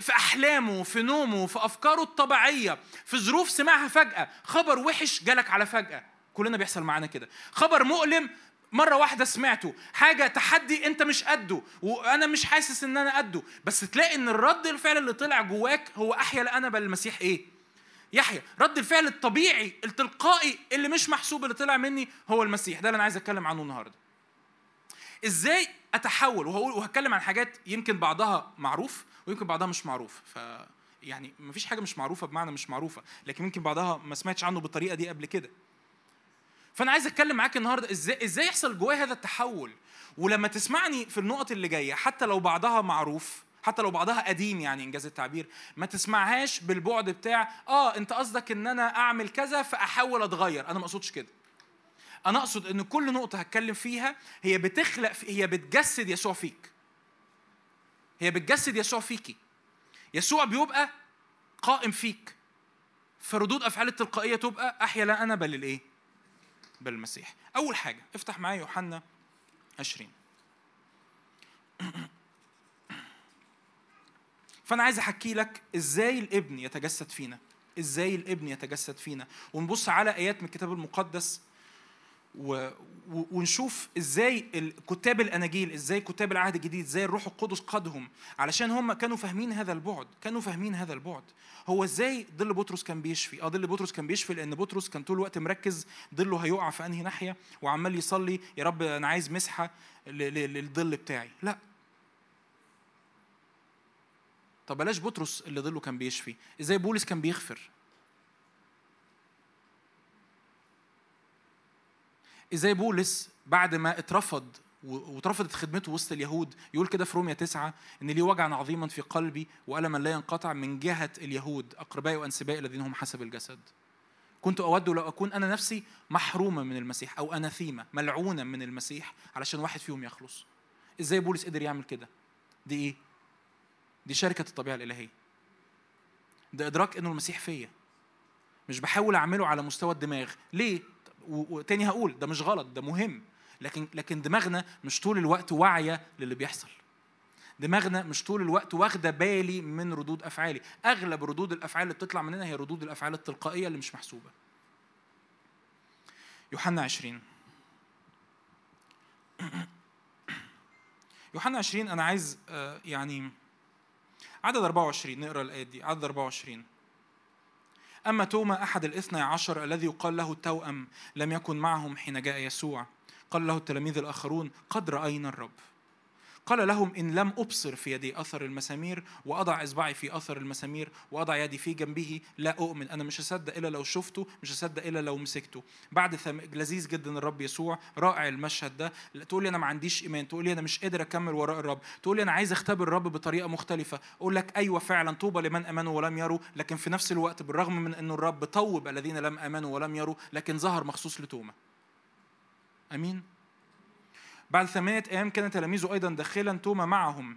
في أحلامه في نومه في أفكاره الطبيعية في ظروف سمعها فجأة. خبر وحش جالك على فجأة. كلنا بيحصل معانا كده. خبر مؤلم مرة واحدة سمعته. حاجة تحدي أنت مش قده وأنا مش حاسس إن أنا قده. بس تلاقي إن الرد الفعل اللي طلع جواك هو أحيا لأنا بل المسيح إيه؟ يحيى. رد الفعل الطبيعي التلقائي اللي مش محسوب اللي طلع مني هو المسيح. ده اللي أنا عايز أتكلم عنه النهاردة. إزاي أتحول؟ وهقول وهتكلم عن حاجات يمكن بعضها معروف ويمكن بعضها مش معروف. ف يعني مفيش حاجة مش معروفة بمعنى مش معروفة. لكن يمكن بعضها ما سمعتش عنه بالطريقة دي قبل كده. فأنا عايز أتكلم معاك النهارده إزاي إزاي يحصل جوايا هذا التحول؟ ولما تسمعني في النقط اللي جاية حتى لو بعضها معروف حتى لو بعضها قديم يعني إنجاز التعبير ما تسمعهاش بالبعد بتاع آه أنت قصدك إن أنا أعمل كذا فأحاول أتغير. أنا ما أقصدش كده. أنا أقصد إن كل نقطة هتكلم فيها هي بتخلق هي بتجسد يسوع فيك. هي بتجسد يسوع فيكي. يسوع بيبقى قائم فيك. فردود أفعال التلقائية تبقى أحيا لا أنا بل الإيه؟ بالمسيح. أول حاجة افتح معايا يوحنا 20 فأنا عايز أحكي لك إزاي الابن يتجسد فينا إزاي الابن يتجسد فينا. ونبص على آيات من الكتاب المقدس و... ونشوف إزاي كتاب الأناجيل إزاي كتاب العهد الجديد إزاي الروح القدس قادهم. علشان هم كانوا فاهمين هذا البعد كانوا فاهمين هذا البعد. هو إزاي ظل بطرس كان بيشفي؟ آه ظل بطرس كان بيشفي لأن بطرس كان طول الوقت مركز ظله هيقع في أنهي ناحية وعمال يصلي يا رب أنا عايز مسحة للظل بتاعي. لا. طب بلاش بطرس اللي ظله كان بيشفي. إزاي بولس كان بيغفر؟ إزاي بولس بعد ما اترفض واترفضت خدمته وسط اليهود يقول كده في روميا تسعة إن لي وجعا عظيما في قلبي وألما لا ينقطع من جهة اليهود أقربائي وأنسبائي الذين هم حسب الجسد. كنت أود لو أكون أنا نفسي محرومة من المسيح أو أناثيمة ملعونة من المسيح علشان واحد فيهم يخلص. إزاي بولس قدر يعمل كده؟ دي إيه؟ دي شركة الطبيعة الإلهية. ده إدراك إنه المسيح فيا. مش بحاول أعمله على مستوى الدماغ. ليه؟ وتاني هقول ده مش غلط ده مهم. لكن لكن دماغنا مش طول الوقت واعية للي بيحصل. دماغنا مش طول الوقت واخدة بالي من ردود أفعالي. أغلب ردود الأفعال اللي بتطلع مننا هي ردود الأفعال التلقائية اللي مش محسوبة. يوحنا 20 [CLEARS THROAT] يوحنا 20 أنا عايز آه، يعني عدد 24 نقرأ الآية دي. عدد 24 أما توما أحد الاثنى عشر الذي يقال له التوأم لم يكن معهم حين جاء يسوع. قال له التلاميذ الآخرون قد رأينا الرب. قال لهم إن لم أبصر في يدي أثر المسامير وأضع إصبعي في أثر المسامير وأضع يدي في جنبه لا أؤمن. أنا مش هصدق إلا لو شفته مش هصدق إلا لو مسكته. بعد ثم... لذيذ جدا الرب يسوع رائع المشهد ده. تقول لي أنا ما عنديش إيمان تقول لي أنا مش قادر أكمل وراء الرب. تقول لي أنا عايز أختبر الرب بطريقة مختلفة. أقول لك أيوة فعلا طوبى لمن آمنوا ولم يروا. لكن في نفس الوقت بالرغم من أنه الرب طوب الذين لم آمنوا ولم يروا لكن ظهر مخصوص لتوما أمين؟ بعد ثمانية أيام كان تلاميذه أيضا داخلا توما معهم.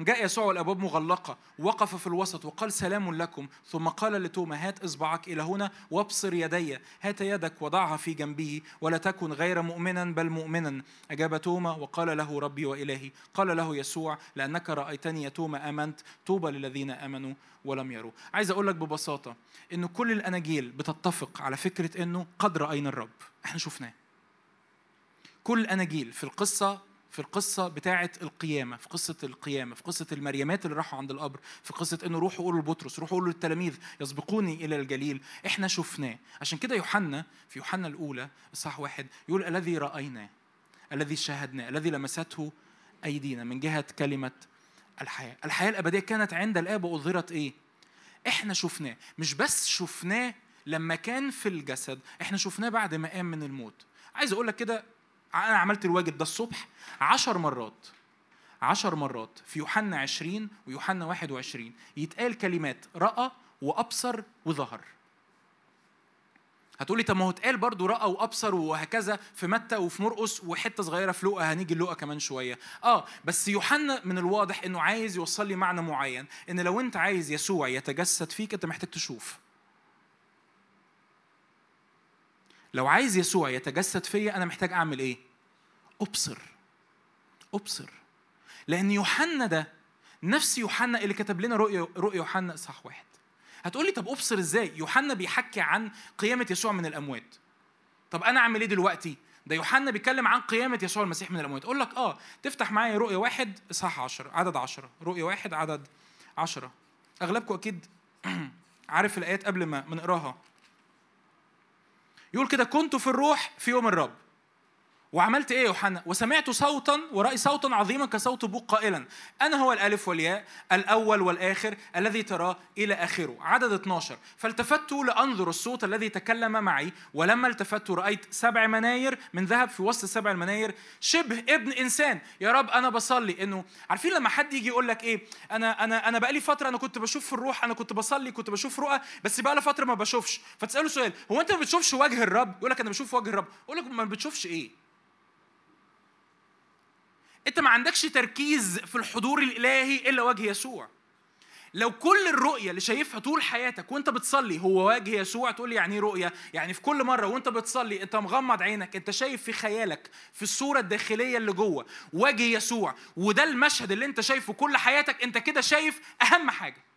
جاء يسوع والأبواب مغلقة وقف في الوسط وقال سلام لكم ثم قال لتوما هات إصبعك إلى هنا وابصر يدي. هات يدك وضعها في جنبه ولا تكن غير مؤمنا بل مؤمنا. أجاب توما وقال له ربي وإلهي. قال له يسوع لأنك رأيتني يا توما آمنت طوبى للذين آمنوا ولم يروا. عايز أقول لك ببساطة إن كل الأناجيل بتتفق على فكرة إنه قد رأينا الرب. إحنا شفناه. كل الاناجيل في القصة في القصة بتاعة القيامة في قصة القيامة في قصة المريمات اللي راحوا عند القبر في قصة إنه روحوا قولوا لبطرس روحوا قولوا للتلاميذ يسبقوني إلى الجليل. إحنا شفناه. عشان كده يوحنا في يوحنا الأولى الصح واحد يقول الذي رأيناه الذي شاهدناه الذي لمسته أيدينا من جهة كلمة الحياة. الحياة الأبدية كانت عند الآب وأظهرت إيه؟ إحنا شفناه. مش بس شفناه لما كان في الجسد إحنا شفناه بعد ما قام من الموت. عايز أقول لك كده أنا عملت الواجب ده الصبح عشر مرات عشر مرات في يوحنا عشرين ويوحنا واحد وعشرين يتقال كلمات رأى وأبصر وظهر. هتقولي طب ما هو اتقال برضه رأى وأبصر وهكذا في متى وفي مرقس وحتة صغيرة في لوقا هنيجي لوقا كمان شوية. آه بس يوحنا من الواضح إنه عايز يوصل لي معنى معين إن لو أنت عايز يسوع يتجسد فيك أنت محتاج تشوف. لو عايز يسوع يتجسد فيا أنا محتاج أعمل إيه؟ أبصر. أبصر. لأن يوحنا ده نفس يوحنا اللي كتب لنا رؤيا رؤيا يوحنا اصحاح واحد. هتقول لي طب أبصر إزاي؟ يوحنا بيحكي عن قيامة يسوع من الأموات. طب أنا أعمل إيه دلوقتي؟ ده يوحنا بيتكلم عن قيامة يسوع المسيح من الأموات. أقول لك آه تفتح معايا رؤية واحد إصحاح عشرة عدد عشرة. رؤية واحد عدد عشرة. أغلبكم أكيد [CLEARS THROAT] عارف الآيات قبل ما نقراها. يقول كده كنت في الروح في يوم الرب. وعملت إيه يا يوحنا؟ وسمعت صوتا ورأي صوتا عظيما كصوت بوق قائلا. أنا هو الألف والياء الأول والآخر الذي تراه إلى آخره. عدد 12 فالتفت لأنظر الصوت الذي تكلم معي ولما التفت رأيت سبع مناير من ذهب في وسط سبع المناير شبه ابن إنسان. يا رب أنا بصلي. إنه عارفين لما حد يجي يقول لك إيه؟ أنا أنا أنا بقالي فترة أنا كنت بشوف في الروح أنا كنت بصلي كنت بشوف رؤى بس بقى فترة ما بشوفش. فتسأله سؤال هو أنت ما بتشوفش وجه الرب؟ يقول لك أنا بشوف وجه الرب. يقول لك ما بتشوفش إيه؟ انت ما عندكش تركيز في الحضور الإلهي إلا وجه يسوع لو كل الرؤية اللي شايفها طول حياتك وانت بتصلي هو وجه يسوع تقول لي يعني إيه رؤية؟ يعني في كل مرة وانت بتصلي انت مغمض عينك انت شايف في خيالك في الصورة الداخلية اللي جوه وجه يسوع وده المشهد اللي انت شايفه كل حياتك انت كده شايف أهم حاجة.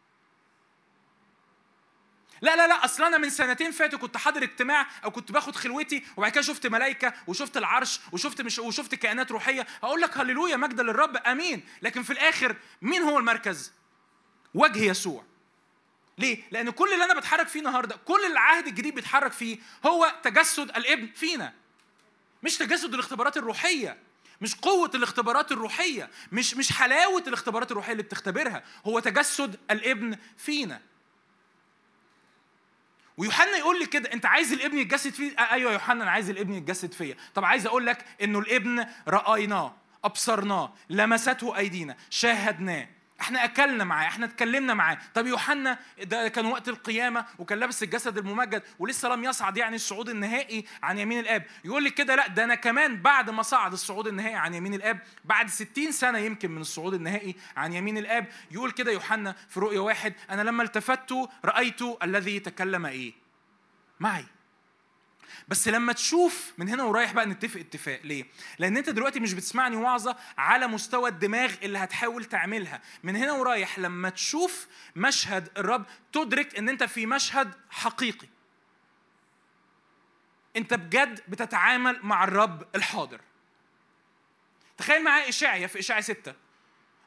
لا لا لا أصل أنا من سنتين فاتوا كنت حاضر اجتماع أو كنت باخد خلوتي وبعد كده شفت ملائكة وشفت العرش وشفت مش وشفت كائنات روحية هقول لك هللويا مجد للرب آمين لكن في الآخر مين هو المركز وجه يسوع ليه؟ لأن كل اللي أنا بتحرك فيه النهارده، كل العهد الجديد بيتحرك فيه هو تجسد الابن فينا. مش تجسد الاختبارات الروحية، مش قوة الاختبارات الروحية، مش مش حلاوة الاختبارات الروحية اللي بتختبرها، هو تجسد الابن فينا. ويوحنا يقول لي كده أنت عايز الابن يتجسد فيه؟ آه أيوه يوحنا أنا عايز الابن يتجسد فيا. طب عايز أقول لك إنه الابن رأيناه أبصرناه لمسته أيدينا شاهدناه. إحنا اكلنا معاه إحنا اتكلمنا معاه. طب يوحنا ده كان وقت القيامة وكان لابس الجسد الممجد ولسه لم يصعد يعني الصعود النهائي عن يمين الآب. يقول لي كده لا ده أنا كمان بعد ما صعد الصعود النهائي عن يمين الآب بعد ستين سنة يمكن من الصعود النهائي عن يمين الآب يقول كده يوحنا في رؤيا واحد أنا لما التفت رأيت الذي تكلم إيه؟ معي. بس لما تشوف من هنا ورايح بقى نتفق اتفاق ليه؟ لأن أنت دلوقتي مش بتسمعني وعظة على مستوى الدماغ اللي هتحاول تعملها، من هنا ورايح لما تشوف مشهد الرب تدرك إن أنت في مشهد حقيقي. أنت بجد بتتعامل مع الرب الحاضر. تخيل معايا إشاعية في إشاعية ستة.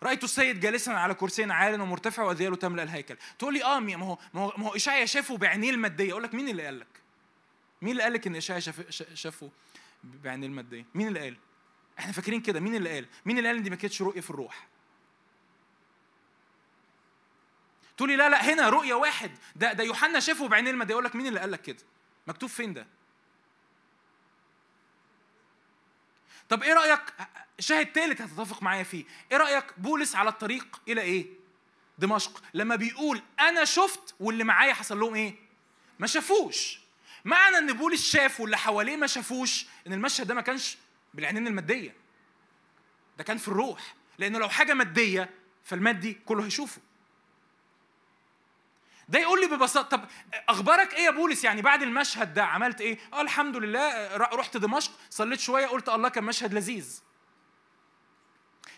رأيت السيد جالسا على كرسي عال ومرتفع وذياله تملأ الهيكل. تقول لي آه ما هو ما هو, ما هو إشاعية شافه بعينيه المادية، أقول لك مين اللي قال لك؟ مين اللي قال لك إن اشعيا شاف شافه بعين المادية؟ مين اللي قال؟ إحنا فاكرين كده مين اللي قال؟ مين اللي قال إن دي ما كانتش رؤية في الروح؟ تقولي لا لا هنا رؤية واحد. ده ده يوحنا شافه بعين المادية. أقول لك مين اللي قال لك كده؟ مكتوب فين ده؟ طب إيه رأيك؟ شاهد ثالث هتتفق معايا فيه. إيه رأيك بولس على الطريق إلى إيه؟ دمشق. لما بيقول أنا شفت واللي معايا حصل لهم إيه؟ ما شافوش. معنى ان بولس شاف واللي حواليه ما شافوش ان المشهد ده ما كانش بالعينين المادية. ده كان في الروح. لأنه لو حاجة مادية فالمادي كله هيشوفه. ده يقول لي ببساطة طب أخبارك إيه يا بولس؟ يعني بعد المشهد ده عملت إيه؟ آه الحمد لله رحت دمشق صليت شوية قلت الله كان مشهد لذيذ.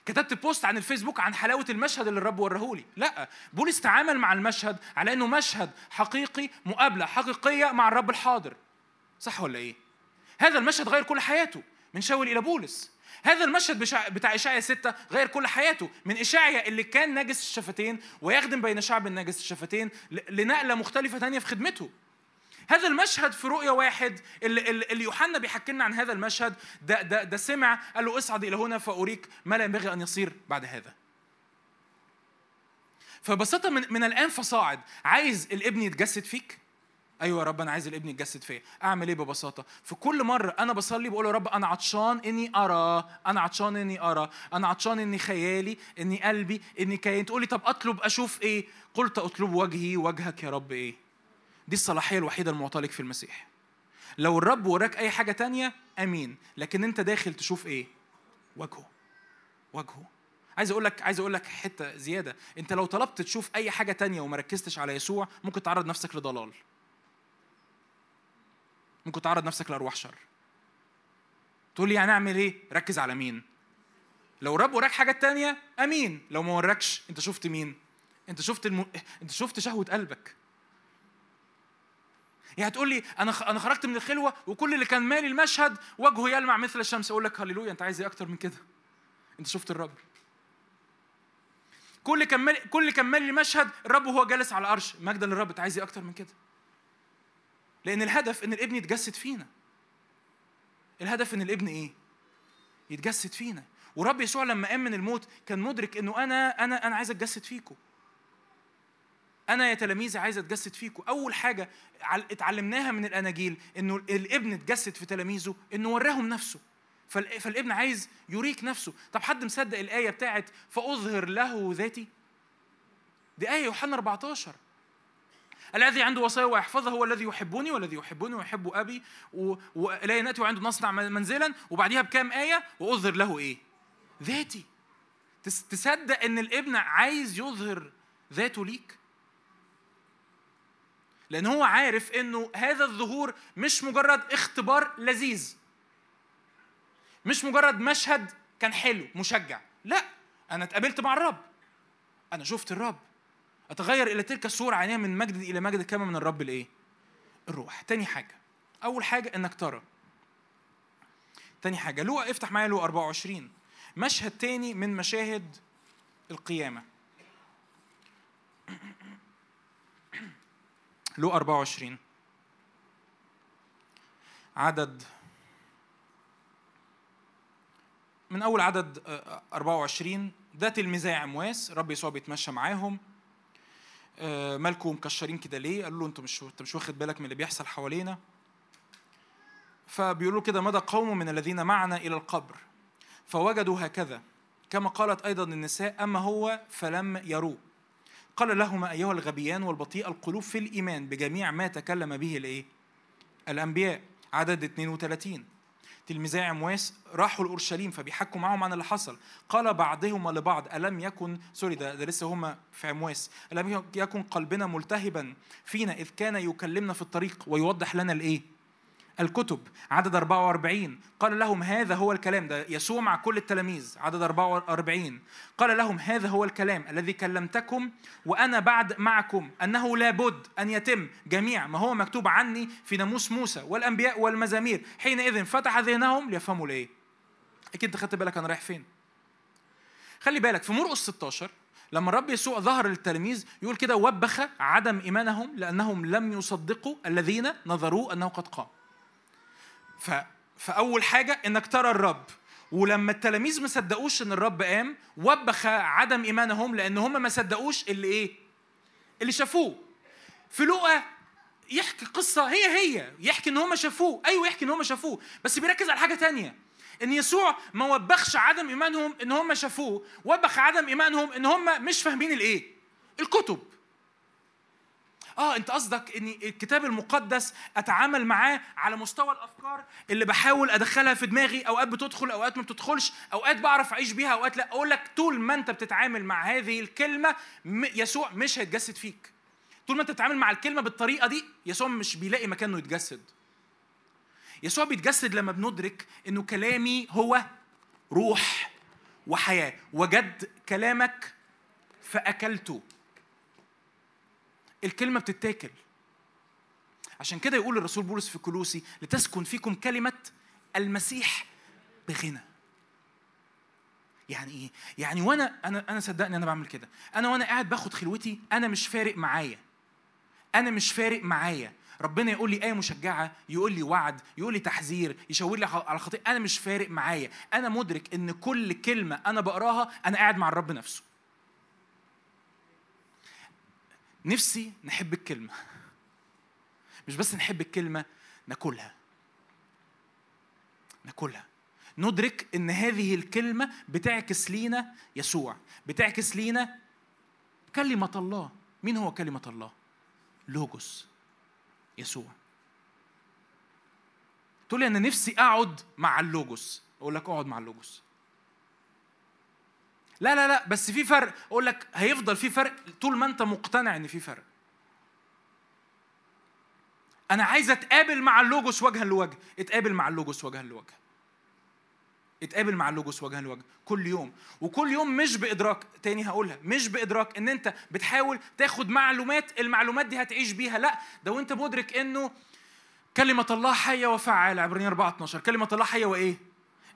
كتبت بوست عن الفيسبوك عن حلاوة المشهد اللي الرب ورهولي. لا بولس تعامل مع المشهد على إنه مشهد حقيقي مقابلة حقيقية مع الرب الحاضر. صح ولا إيه؟ هذا المشهد غير كل حياته من شاول إلى بولس. هذا المشهد بتاع إشعيا ستة غير كل حياته من إشعيا اللي كان ناجس الشفتين ويخدم بين شعب الناجس الشفتين لنقلة مختلفة تانية في خدمته. هذا المشهد في رؤية واحد اللي, اللي يوحنا بيحكي لنا عن هذا المشهد ده, ده, ده سمع قال له اصعد إلى هنا فأريك ما لا ينبغي أن يصير بعد هذا. فبساطة من, من الآن فصاعد. عايز الابن يتجسد فيك؟ أيوه يا رب أنا عايز الابن يتجسد فيا. أعمل إيه ببساطة؟ في كل مرة أنا بصلي بقول يا رب أنا عطشان إني أرى أنا عطشان إني أرى أنا عطشان إني خيالي إني قلبي إني كيان. تقول لي طب أطلب أشوف إيه؟ قلت أطلب وجهي وجهك يا رب إيه؟ دي الصلاحية الوحيدة المعطاه لك في المسيح. لو الرب وراك أي حاجة تانية آمين. لكن أنت داخل تشوف إيه؟ وجهه. وجهه. عايز أقول لك عايز أقول لك حتة زيادة. أنت لو طلبت تشوف أي حاجة تانية وما ركزتش على يسوع ممكن تعرض نفسك لضلال. ممكن تعرض نفسك لأرواح شر. تقول لي يعني أعمل إيه؟ ركز على مين؟ لو الرب وراك حاجات تانية آمين. لو ما وراكش أنت شفت مين؟ أنت شفت الم... أنت شفت شهوة قلبك. يعني تقول لي أنا أنا خرجت من الخلوة وكل اللي كان مالي المشهد وجهه يلمع مثل الشمس أقول لك هللويا أنت عايز إيه أكتر من كده أنت شفت الرب كل كان مالي كل كان مالي المشهد الرب وهو جالس على العرش مجدا للرب أنت عايز إيه أكتر من كده لأن الهدف إن الإبن يتجسد فينا. الهدف إن الإبن إيه؟ يتجسد فينا. ورب يسوع لما قام من الموت كان مدرك إنه أنا أنا أنا عايز أتجسد فيكم. أنا يا تلاميذي عايز أتجسد فيكم. أول حاجة اتعلمناها من الأناجيل إنه الابن اتجسد في تلاميذه إنه وراهم نفسه. فالابن عايز يريك نفسه. طب حد مصدق الآية بتاعت فأظهر له ذاتي؟ دي آية يوحنا 14 الذي عنده وصايا ويحفظها هو الذي يحبني والذي يحبني ويحب أبي ولا ناتي وعنده نصنع منزلا وبعديها بكام آية وأظهر له إيه؟ ذاتي تصدق إن الابن عايز يظهر ذاته ليك؟ لأن هو عارف إنه هذا الظهور مش مجرد اختبار لذيذ مش مجرد مشهد كان حلو مشجع لا أنا اتقابلت مع الرب أنا شفت الرب أتغير إلى تلك الصورة عينيها من مجد إلى مجد كما من الرب الإيه؟ الروح. تاني حاجة أول حاجة إنك ترى. تاني حاجة لوقا افتح معايا لوقا 24 مشهد تاني من مشاهد القيامة. لوقا 24 عدد من أول عدد 24 ده تلميذي عمواس رب يسوع بيتمشى معاهم. آه، مالكم مكشرين كده ليه؟ قالوا له أنت مش أنت مش واخد بالك من اللي بيحصل حوالينا؟ فبيقولوا كده مدى قوم من الذين معنا إلى القبر فوجدوا هكذا كما قالت أيضا النساء أما هو فلم يروه. قال لهما أيها الغبيان والبطيء القلوب في الإيمان بجميع ما تكلم به الإيه؟ الأنبياء. عدد 32 تلميذي عمواس راحوا لاورشليم فبيحكوا معهم عن اللي حصل. قال بعضهما لبعض ألم يكن سوري ده, ده لسه هم في عمواس. ألم يكن قلبنا ملتهبا فينا إذ كان يكلمنا في الطريق ويوضح لنا الإيه؟ الكتب عدد 44 قال لهم هذا هو الكلام ده يسوع مع كل التلاميذ عدد 44 قال لهم هذا هو الكلام الذي كلمتكم وأنا بعد معكم أنه لابد أن يتم جميع ما هو مكتوب عني في ناموس موسى والأنبياء والمزامير. حينئذ فتح ذهنهم ليفهموا ليه. أكيد أنت خدت بالك أنا رايح فين. خلي بالك في مرقس 16 لما الرب يسوع ظهر للتلاميذ يقول كده وبخ عدم إيمانهم لأنهم لم يصدقوا الذين نظروا أنه قد قام. ف... فأول حاجة إنك ترى الرب ولما التلاميذ ما صدقوش إن الرب قام وبخ عدم إيمانهم لأن هم ما صدقوش اللي إيه؟ اللي شافوه. في لقا يحكي قصة هي هي يحكي إن هم شافوه، أيوه يحكي إن هم شافوه، بس بيركز على حاجة تانية. إن يسوع ما وبخش عدم إيمانهم إن هم شافوه، وبخ عدم إيمانهم إن هم مش فاهمين الإيه؟ الكتب. آه أنت قصدك ان الكتاب المقدس أتعامل معاه على مستوى الأفكار اللي بحاول أدخلها في دماغي. أوقات بتدخل أوقات ما بتدخلش. أوقات بعرف أعيش بيها أوقات لا. أقول لك طول ما أنت بتتعامل مع هذه الكلمة يسوع مش هيتجسد فيك. طول ما أنت بتتعامل مع الكلمة بالطريقة دي يسوع مش بيلاقي مكان انه يتجسد. يسوع بيتجسد لما بندرك إنه كلامي هو روح وحياة. وجد كلامك فأكلته. الكلمة بتتاكل. عشان كده يقول الرسول بولس في كلوسي لتسكن فيكم كلمة المسيح بغنى. يعني إيه؟ يعني وأنا أنا أنا صدقني أنا بعمل كده. أنا وأنا قاعد باخد خلوتي أنا مش فارق معايا. أنا مش فارق معايا. ربنا يقول لي آية مشجعة يقول لي وعد يقول لي تحذير يشاور لي على خطيئة. أنا مش فارق معايا. أنا مدرك إن كل كلمة أنا بقراها أنا قاعد مع الرب نفسه. نفسي نحب الكلمة. مش بس نحب الكلمة ناكلها. ناكلها. ندرك إن هذه الكلمة بتعكس لينا يسوع بتعكس لينا كلمة الله. مين هو كلمة الله؟ لوجوس يسوع. تقول لي أنا نفسي أقعد مع اللوجوس أقول لك أقعد مع اللوجوس. لا لا لا بس في فرق. أقول لك هيفضل في فرق طول ما أنت مقتنع إن في فرق. أنا عايز أتقابل مع اللوجوس وجها لوجه. اتقابل مع اللوجوس وجها لوجه. اتقابل مع اللوجوس وجها لوجه كل يوم. وكل يوم مش بإدراك تاني هقولها مش بإدراك إن أنت بتحاول تاخد معلومات المعلومات دي هتعيش بيها. لا ده وأنت مدرك إنه كلمة الله حية وفعالة. عبرانيين 4 12 كلمة الله حية وإيه؟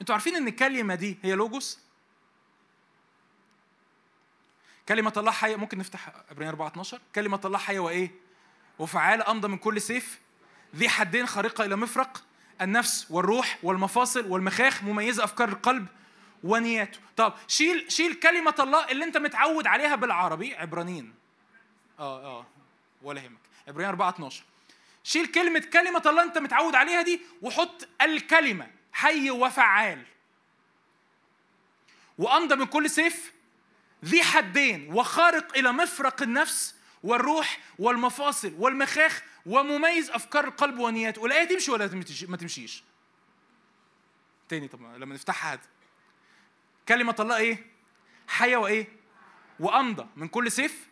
أنتوا عارفين إن الكلمة دي هي لوجوس؟ كلمة الله حية ممكن نفتح عبرانيين 4 12 كلمة الله حية وإيه؟ وفعالة أمضى من كل سيف. ذي حدين خارقة إلى مفرق. النفس والروح والمفاصل والمخاخ مميزة أفكار القلب ونياته. طب شيل شيل كلمة الله اللي أنت متعود عليها بالعربي عبرانيين. آه آه ولا يهمك. عبرانيين 4 12 شيل كلمة كلمة الله أنت متعود عليها دي وحط الكلمة حي وفعال. وأمضى من كل سيف ذي حدين وخارق إلى مفرق النفس والروح والمفاصل والمخاخ ومميز أفكار القلب ونياته والآية تمشي ولا ما تمشيش تاني طب لما نفتحها هذا كلمة الله إيه؟ حيه وإيه؟ وأمضى من كل سيف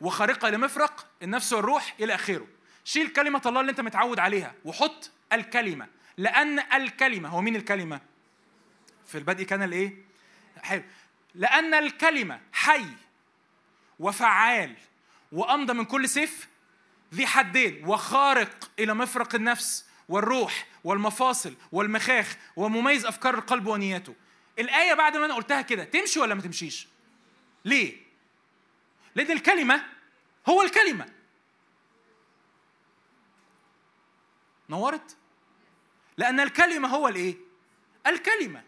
وخارقة لمفرق النفس والروح إلى آخره. شيل كلمة الله اللي أنت متعود عليها وحط الكلمة لأن الكلمة هو مين الكلمة؟ في البدء كان الإيه؟ حلو. لأن الكلمة حي وفعال وأمضى من كل سيف ذي حدين وخارق إلى مفرق النفس والروح والمفاصل والمخاخ ومميز أفكار القلب ونياته الآية بعد ما أنا قلتها كده تمشي ولا ما تمشيش؟ ليه؟ لأن الكلمة هو الكلمة نورت؟ لأن الكلمة هو الإيه؟ الكلمة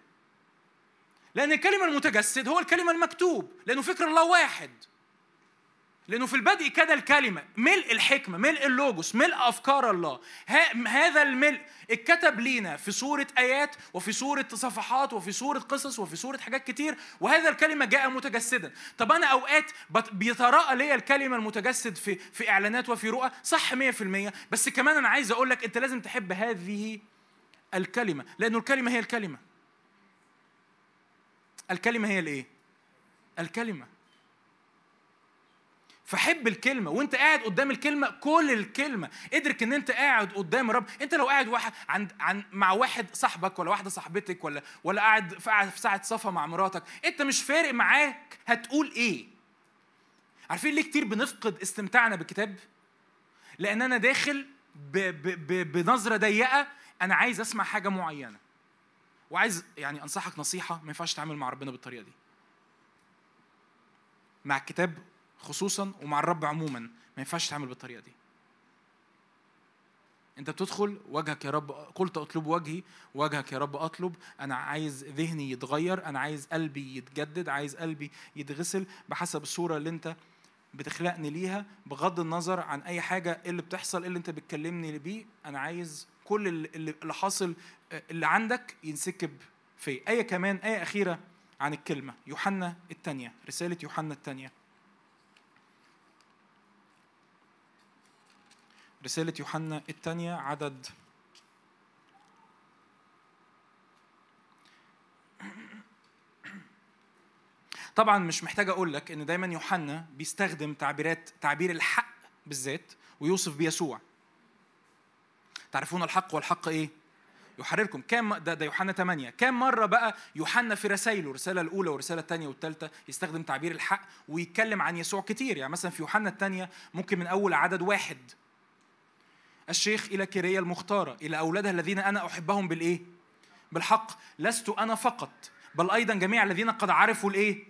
لأن الكلمة المتجسد هو الكلمة المكتوب لأنه فكر الله واحد. لأنه في البدء كده الكلمة ملء الحكمة ملء اللوجوس ملء أفكار الله. هذا الملء اتكتب لينا في صورة آيات وفي صورة صفحات وفي صورة قصص وفي صورة حاجات كتير وهذا الكلمة جاء متجسدا. طب أنا أوقات بيتراءى لي الكلمة المتجسد في في إعلانات وفي رؤى صح 100% بس كمان أنا عايز أقول لك أنت لازم تحب هذه الكلمة لأنه الكلمة هي الكلمة. الكلمة هي الإيه؟ الكلمة. فحب الكلمة وأنت قاعد قدام الكلمة كل الكلمة. ادرك إن أنت قاعد قدام الرب أنت لو قاعد واحد عند عن مع واحد صاحبك ولا واحدة صاحبتك ولا ولا قاعد في ساعة صفا مع مراتك أنت مش فارق معاك هتقول إيه. عارفين ليه كتير بنفقد استمتاعنا بالكتاب؟ لأن أنا داخل ب ب بنظرة ضيقة أنا عايز أسمع حاجة معينة. وعايز يعني أنصحك نصيحة ما ينفعش تتعامل مع ربنا بالطريقة دي. مع الكتاب خصوصا ومع الرب عموما ما ينفعش تتعامل بالطريقة دي. أنت بتدخل وجهك يا رب قلت أطلب وجهي وجهك يا رب أطلب. أنا عايز ذهني يتغير أنا عايز قلبي يتجدد عايز قلبي يتغسل بحسب الصورة اللي أنت بتخلقني ليها بغض النظر عن أي حاجة اللي بتحصل اللي أنت بتكلمني بيه. أنا عايز كل اللي حاصل اللي عندك ينسكب في. آية كمان آية أخيرة عن الكلمة يوحنا الثانية رسالة يوحنا الثانية رسالة يوحنا الثانية عدد. طبعا مش محتاج أقول لك إن دايما يوحنا بيستخدم تعبيرات تعبير الحق بالذات ويوصف بيسوع. تعرفون الحق والحق إيه؟ يحرركم. كام ده ده يوحنا 8 كام مرة بقى يوحنا في رسائله الرسالة الأولى والرسالة الثانية والثالثة يستخدم تعبير الحق ويتكلم عن يسوع كتير. يعني مثلا في يوحنا الثانية ممكن من أول عدد واحد. الشيخ إلى كيريا المختارة إلى أولادها الذين أنا أحبهم بالإيه؟ بالحق. لست أنا فقط بل أيضا جميع الذين قد عرفوا الإيه؟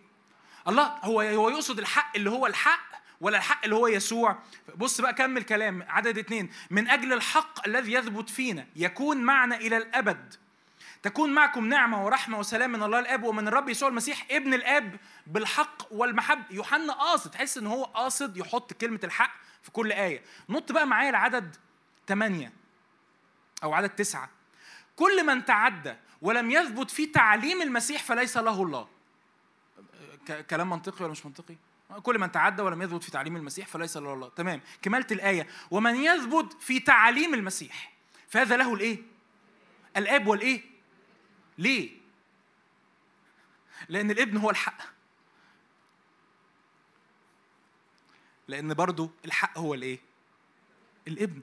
الله هو هو يقصد الحق اللي هو الحق ولا الحق اللي هو يسوع. بص بقى كمل كلام عدد اثنين من أجل الحق الذي يثبت فينا يكون معنا إلى الأبد. تكون معكم نعمة ورحمة وسلام من الله الآب ومن الرب يسوع المسيح ابن الآب بالحق والمحبة يوحنا قاصد تحس إن هو قاصد يحط كلمة الحق في كل آية. نط بقى معايا لعدد ثمانية أو عدد تسعة. كل من تعدى ولم يثبت في تعليم المسيح فليس له الله. كلام منطقي ولا مش منطقي؟ كل من تعدى ولم يثبت في تعليم المسيح فليس له الله تمام كمالة الآية ومن يثبت في تعليم المسيح فهذا له الإيه؟ الآب والإيه؟ ليه؟ لأن الابن هو الحق لأن برضو الحق هو الإيه؟ الابن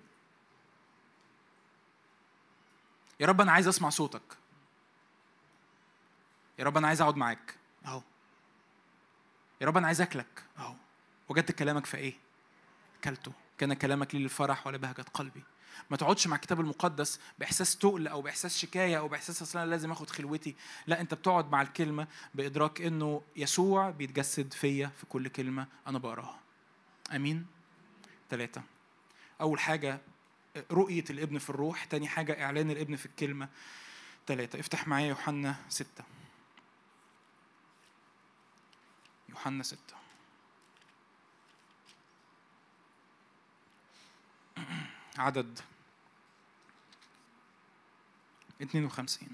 يا رب أنا عايز أسمع صوتك يا رب أنا عايز أقعد معاك أهو يا رب أنا عايز أكلك. أهو. وجدت كلامك في إيه؟ أكلته. كان كلامك لي للفرح ولبهجة قلبي. ما تقعدش مع الكتاب المقدس بإحساس تقل أو بإحساس شكاية أو بإحساس أصل أنا لازم آخد خلوتي. لا أنت بتقعد مع الكلمة بإدراك إنه يسوع بيتجسد فيا في كل كلمة أنا بقراها. آمين. ثلاثة أول حاجة رؤية الإبن في الروح. تاني حاجة إعلان الإبن في الكلمة. ثلاثة افتح معايا يوحنا ستة. يوحنا ستة. عدد 52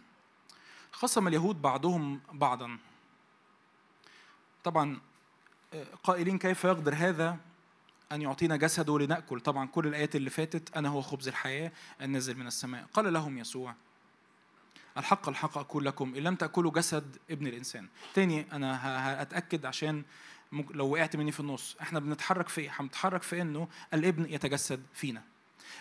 خصم اليهود بعضهم بعضا. طبعا قائلين كيف يقدر هذا أن يعطينا جسده لنأكل؟ طبعا كل الآيات اللي فاتت أنا هو خبز الحياة النازل من السماء. قال لهم يسوع الحق الحق أقول لكم إن لم تأكلوا جسد ابن الإنسان. تاني أنا هأتأكد عشان لو وقعت مني في النص. إحنا بنتحرك في إيه؟ بنتحرك في إنه الابن يتجسد فينا.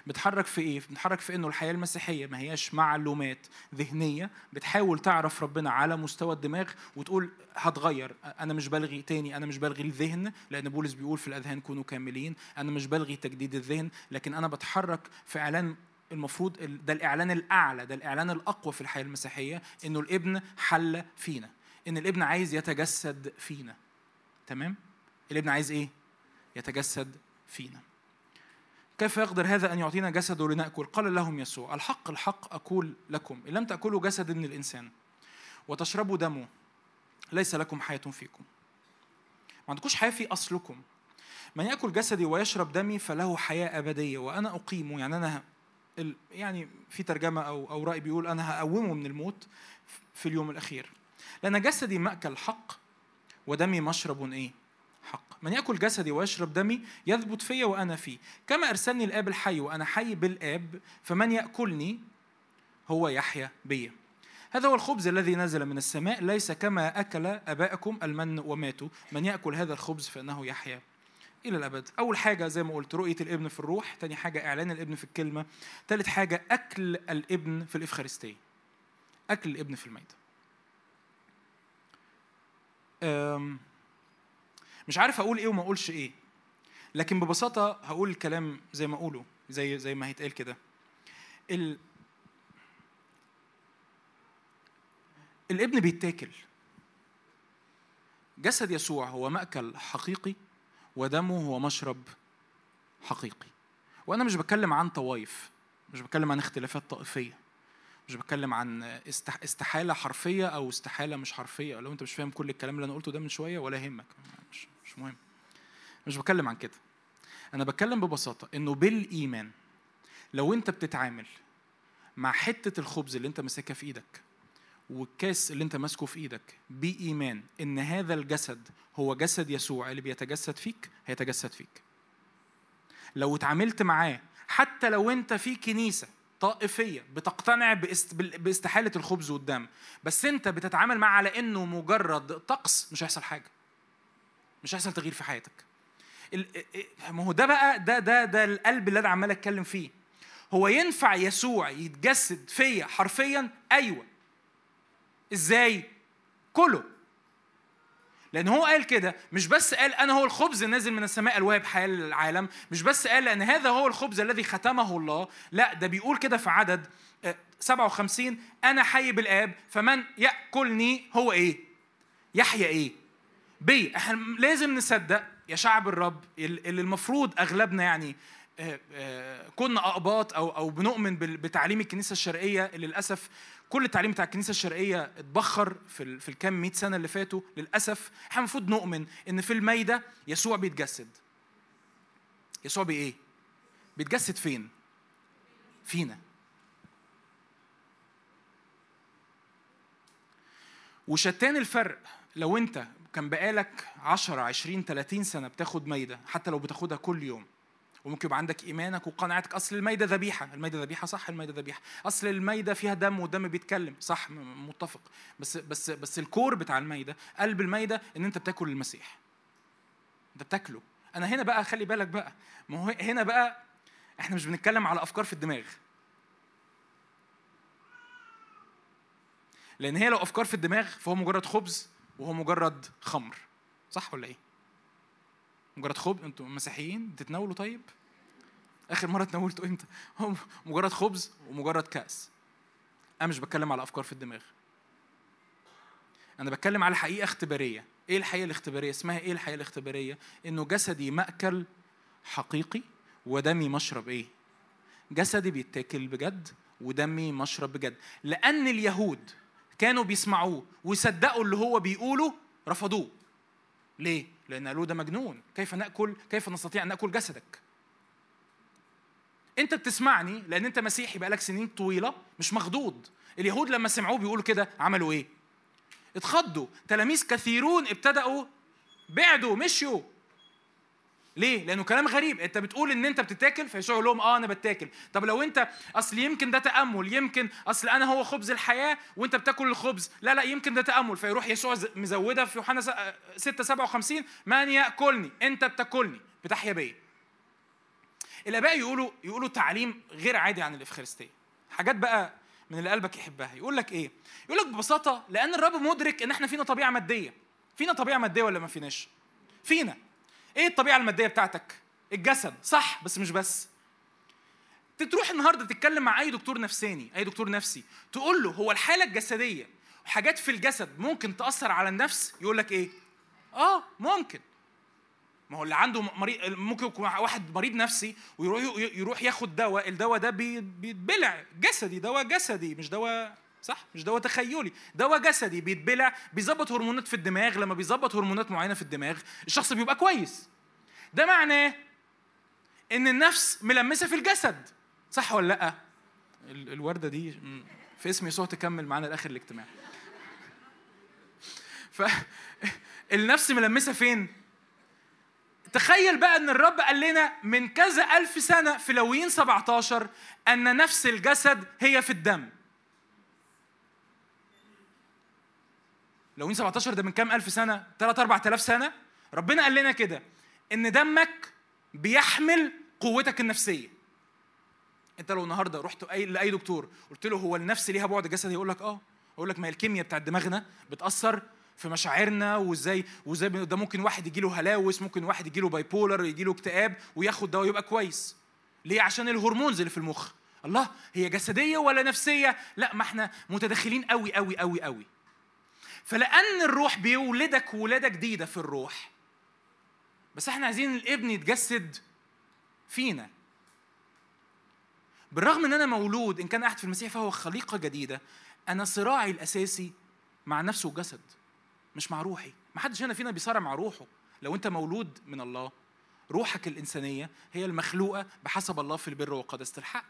بتحرك في إيه؟ بنتحرك في إنه الحياة المسيحية ما هياش معلومات ذهنية. بتحاول تعرف ربنا على مستوى الدماغ وتقول هتغير. أنا مش بلغي تاني أنا مش بلغي الذهن لأن بولس بيقول في الأذهان كونوا كاملين. أنا مش بلغي تجديد الذهن لكن أنا بتحرك في اعلان المفروض ده الإعلان الأعلى ده الإعلان الأقوى في الحياة المسيحية إنه الإبن حل فينا. إن الإبن عايز يتجسد فينا. تمام؟ الإبن عايز إيه؟ يتجسد فينا. كيف يقدر هذا أن يعطينا جسده لنأكل؟ قال لهم يسوع الحق الحق أقول لكم. إن لم تأكلوا جسد من الإنسان وتشربوا دمه ليس لكم حياة فيكم. ما عندكوش حياة في أصلكم. من يأكل جسدي ويشرب دمي فله حياة أبدية وأنا أقيمه. يعني أنا يعني في ترجمة أو أو رأي بيقول أنا هقومه من الموت في اليوم الأخير. لأن جسدي مأكل حق ودمي مشرب إيه؟ حق. من يأكل جسدي ويشرب دمي يثبت فيا وأنا فيه. كما أرسلني الآب الحي وأنا حي بالآب فمن يأكلني هو يحيا بي. هذا هو الخبز الذي نزل من السماء ليس كما أكل أبائكم المن وماتوا. من يأكل هذا الخبز فإنه يحيا إلى الأبد. أول حاجة زي ما قلت رؤية الإبن في الروح تاني حاجة إعلان الإبن في الكلمة تالت حاجة أكل الإبن في الإفخارستية. أكل الإبن في الميت مش عارف أقول إيه وما أقولش إيه لكن ببساطة هقول الكلام زي ما أقوله زي زي ما هيتقال كده. ال... الإبن بيتاكل. جسد يسوع هو مأكل حقيقي ودمه هو مشرب حقيقي. وأنا مش بتكلم عن طوائف مش بتكلم عن اختلافات طائفية مش بتكلم عن استحالة حرفية أو استحالة مش حرفية. لو أنت مش فاهم كل الكلام اللي أنا قلته ده من شوية ولا يهمك. مش مش مهم. مش بتكلم عن كده. أنا بتكلم ببساطة إنه بالإيمان لو أنت بتتعامل مع حتة الخبز اللي أنت ماسكها في إيدك والكاس اللي انت ماسكه في إيدك بإيمان إن هذا الجسد هو جسد يسوع اللي بيتجسد فيك هيتجسد فيك. لو اتعاملت معاه حتى لو انت في كنيسة طائفية بتقتنع باست... بإستحالة الخبز والدم بس انت بتتعامل معاه على إنه مجرد طقس مش هيحصل حاجة. مش هيحصل تغيير في حياتك. ما هو ده بقى ده ده ده القلب اللي أنا عمال أتكلم فيه. هو ينفع يسوع يتجسد فيا حرفيا؟ أيوه. إزاي كله لأن هو قال كده مش بس قال أنا هو الخبز النازل من السماء الواهب حياة للعالم مش بس قال أن هذا هو الخبز الذي ختمه الله لا ده بيقول كده في عدد 57 آه، أنا حي بالآب فمن يأكلني هو إيه؟ يحيا إيه؟ بي إحنا لازم نصدق يا شعب الرب اللي المفروض أغلبنا يعني كنا أقباط أو أو بنؤمن بتعليم الكنيسة الشرقية اللي للأسف كل التعليم بتاع الكنيسة الشرقية اتبخر في في الكام 100 سنة اللي فاتوا للأسف إحنا المفروض نؤمن إن في المايده يسوع بيتجسد. يسوع بايه بيتجسد فين؟ فينا. وشتان الفرق لو أنت كان بقالك 10 20 30 سنة بتاخد مايده حتى لو بتاخدها كل يوم وممكن يبقى عندك إيمانك وقناعتك. أصل الميدة ذبيحة. الميدة ذبيحة صح الميدة ذبيحة. أصل الميدة فيها دم والدم بيتكلم. صح متفق. بس بس بس الكور بتاع الميدة قلب الميدة إن أنت بتاكل المسيح. أنت بتاكله. أنا هنا بقى خلي بالك بقى. ما هو هنا بقى إحنا مش بنتكلم على أفكار في الدماغ. لأن هي لو أفكار في الدماغ فهو مجرد خبز وهو مجرد خمر. صح ولا إيه؟ مجرد خبز أنتوا مسيحيين بتتناولوا طيب؟ آخر مرة تناولتوا إمتى؟ [LAUGHS] مجرد خبز ومجرد كأس. أنا مش بتكلم على أفكار في الدماغ. أنا بتكلم على حقيقة اختبارية. إيه الحقيقة الاختبارية؟ اسمها إيه الحقيقة الاختبارية؟ إنه جسدي مأكل حقيقي ودمي مشرب إيه؟ جسدي بيتاكل بجد ودمي مشرب بجد. لأن اليهود كانوا بيسمعوه ويصدقوا اللي هو بيقوله رفضوه. ليه؟ لأن قالوا ده مجنون. كيف نأكل؟ كيف نستطيع أن نأكل جسدك؟ أنت بتسمعني لأن أنت مسيحي بقالك سنين طويلة مش مخضوض. اليهود لما سمعوه بيقولوا كده عملوا إيه؟ اتخضوا. تلاميذ كثيرون ابتدأوا بعدوا مشيوا. ليه؟ لأنه كلام غريب، أنت بتقول إن أنت بتتاكل فيسوع يقول لهم أه أنا بتاكل، طب لو أنت أصل يمكن ده تأمل، يمكن أصل أنا هو خبز الحياة وأنت بتاكل الخبز، لا لا يمكن ده تأمل، فيروح يسوع مزودها في يوحنا 6 57 من يأكلني، أنت بتاكلني، بتحيا بيا. الآباء يقولوا يقولوا تعليم غير عادي عن الإفخارستية. حاجات بقى من اللي قلبك يحبها، يقول لك إيه؟ يقول لك ببساطة لأن الرب مدرك إن إحنا فينا طبيعة مادية. فينا طبيعة مادية ولا ما فيناش؟ فينا. إيه الطبيعة المادية بتاعتك؟ الجسد صح بس مش بس. تروح النهارده تتكلم مع أي دكتور نفساني أي دكتور نفسي تقول له هو الحالة الجسدية حاجات في الجسد ممكن تأثر على النفس؟ يقول لك إيه؟ آه ممكن. ما هو اللي عنده مريض ممكن يكون واحد مريض نفسي ويروح يروح ياخد دواء الدواء ده بيتبلع. جسدي دواء جسدي مش دواء صح؟ مش دواء تخيلي. دواء جسدي بيتبلع بيظبط هرمونات في الدماغ لما بيظبط هرمونات معينة في الدماغ الشخص بيبقى كويس. ده معناه إن النفس ملمسة في الجسد. صح ولا لأ؟ الوردة دي في اسم يسوع تكمل معانا لآخر الاجتماع. [LAUGHS] فالنفس [LAUGHS] ملمسة فين؟ تخيل بقى إن الرب قال لنا من كذا ألف سنة في لويين 17 أن نفس الجسد هي في الدم. لو 17 ده من كام ألف سنة؟ 3 4000 سنة؟ ربنا قال لنا كده إن دمك بيحمل قوتك النفسية. أنت لو النهاردة رحت أي لأي دكتور قلت له هو النفس ليها بعد جسدي؟ يقول لك أه. يقول لك ما هي الكيمياء بتاعت دماغنا بتأثر في مشاعرنا وازاي وإزاي ده ممكن واحد يجي له هلاوس ممكن واحد يجي له bipolar يجي له اكتئاب وياخد دواء يبقى كويس. ليه؟ عشان ال hormones اللي في المخ. الله هي جسدية ولا نفسية؟ لا ما إحنا متدخلين قوي قوي قوي قوي فلأن الروح بيولدك ولادة جديدة في الروح. بس إحنا عايزين الابن يتجسد فينا. بالرغم إن أنا مولود إن كان احد في المسيح فهو خليقة جديدة أنا صراعي الأساسي مع نفسه وجسد مش مع روحي. ما حدش هنا فينا بيصارع مع روحه. لو أنت مولود من الله روحك الإنسانية هي المخلوقة بحسب الله في البر وقداسه الحق.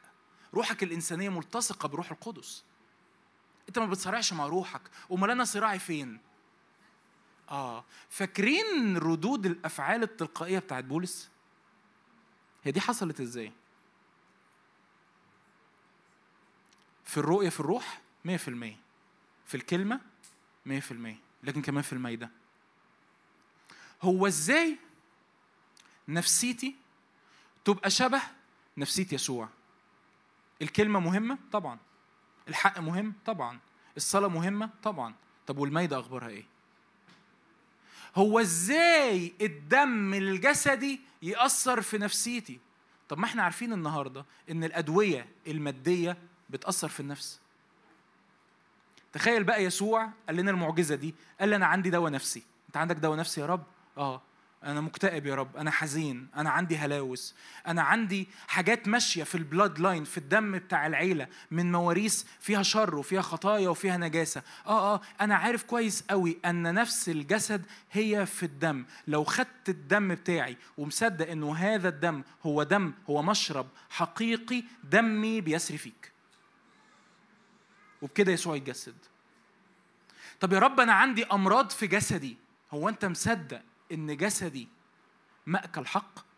روحك الإنسانية ملتصقة بروح القدس. انت ما بتصارعش مع روحك. امال أنا صراعي فين؟ آه. فاكرين ردود الأفعال التلقائية بتاعت بولس؟ هي دي حصلت إزاي؟ في الرؤية في الروح 100% في الكلمة 100% لكن كمان في الميدة هو إزاي نفسيتي تبقى شبه نفسية يسوع؟ الكلمة مهمة؟ طبعا. الحق مهم؟ طبعا. الصلاة مهمة؟ طبعا. طب والميدة أخبارها إيه؟ هو إزاي الدم الجسدي يأثر في نفسيتي؟ طب ما إحنا عارفين النهاردة إن الأدوية المادية بتأثر في النفس. تخيل بقى يسوع قال لنا المعجزة دي قال لي أنا عندي دواء نفسي. أنت عندك دواء نفسي يا رب؟ آه. أنا مكتئب يا رب أنا حزين أنا عندي هلاوس أنا عندي حاجات ماشية في البلاد لاين في الدم بتاع العيلة من مواريث فيها شر وفيها خطايا وفيها نجاسة. آه آه أنا عارف كويس قوي أن نفس الجسد هي في الدم. لو خدت الدم بتاعي ومصدق أنه هذا الدم هو دم هو مشرب حقيقي دمي بيسري فيك. وبكده يسوع يتجسد طب يا رب أنا عندي أمراض في جسدي. هو أنت مصدق إن جسدي مأكل حق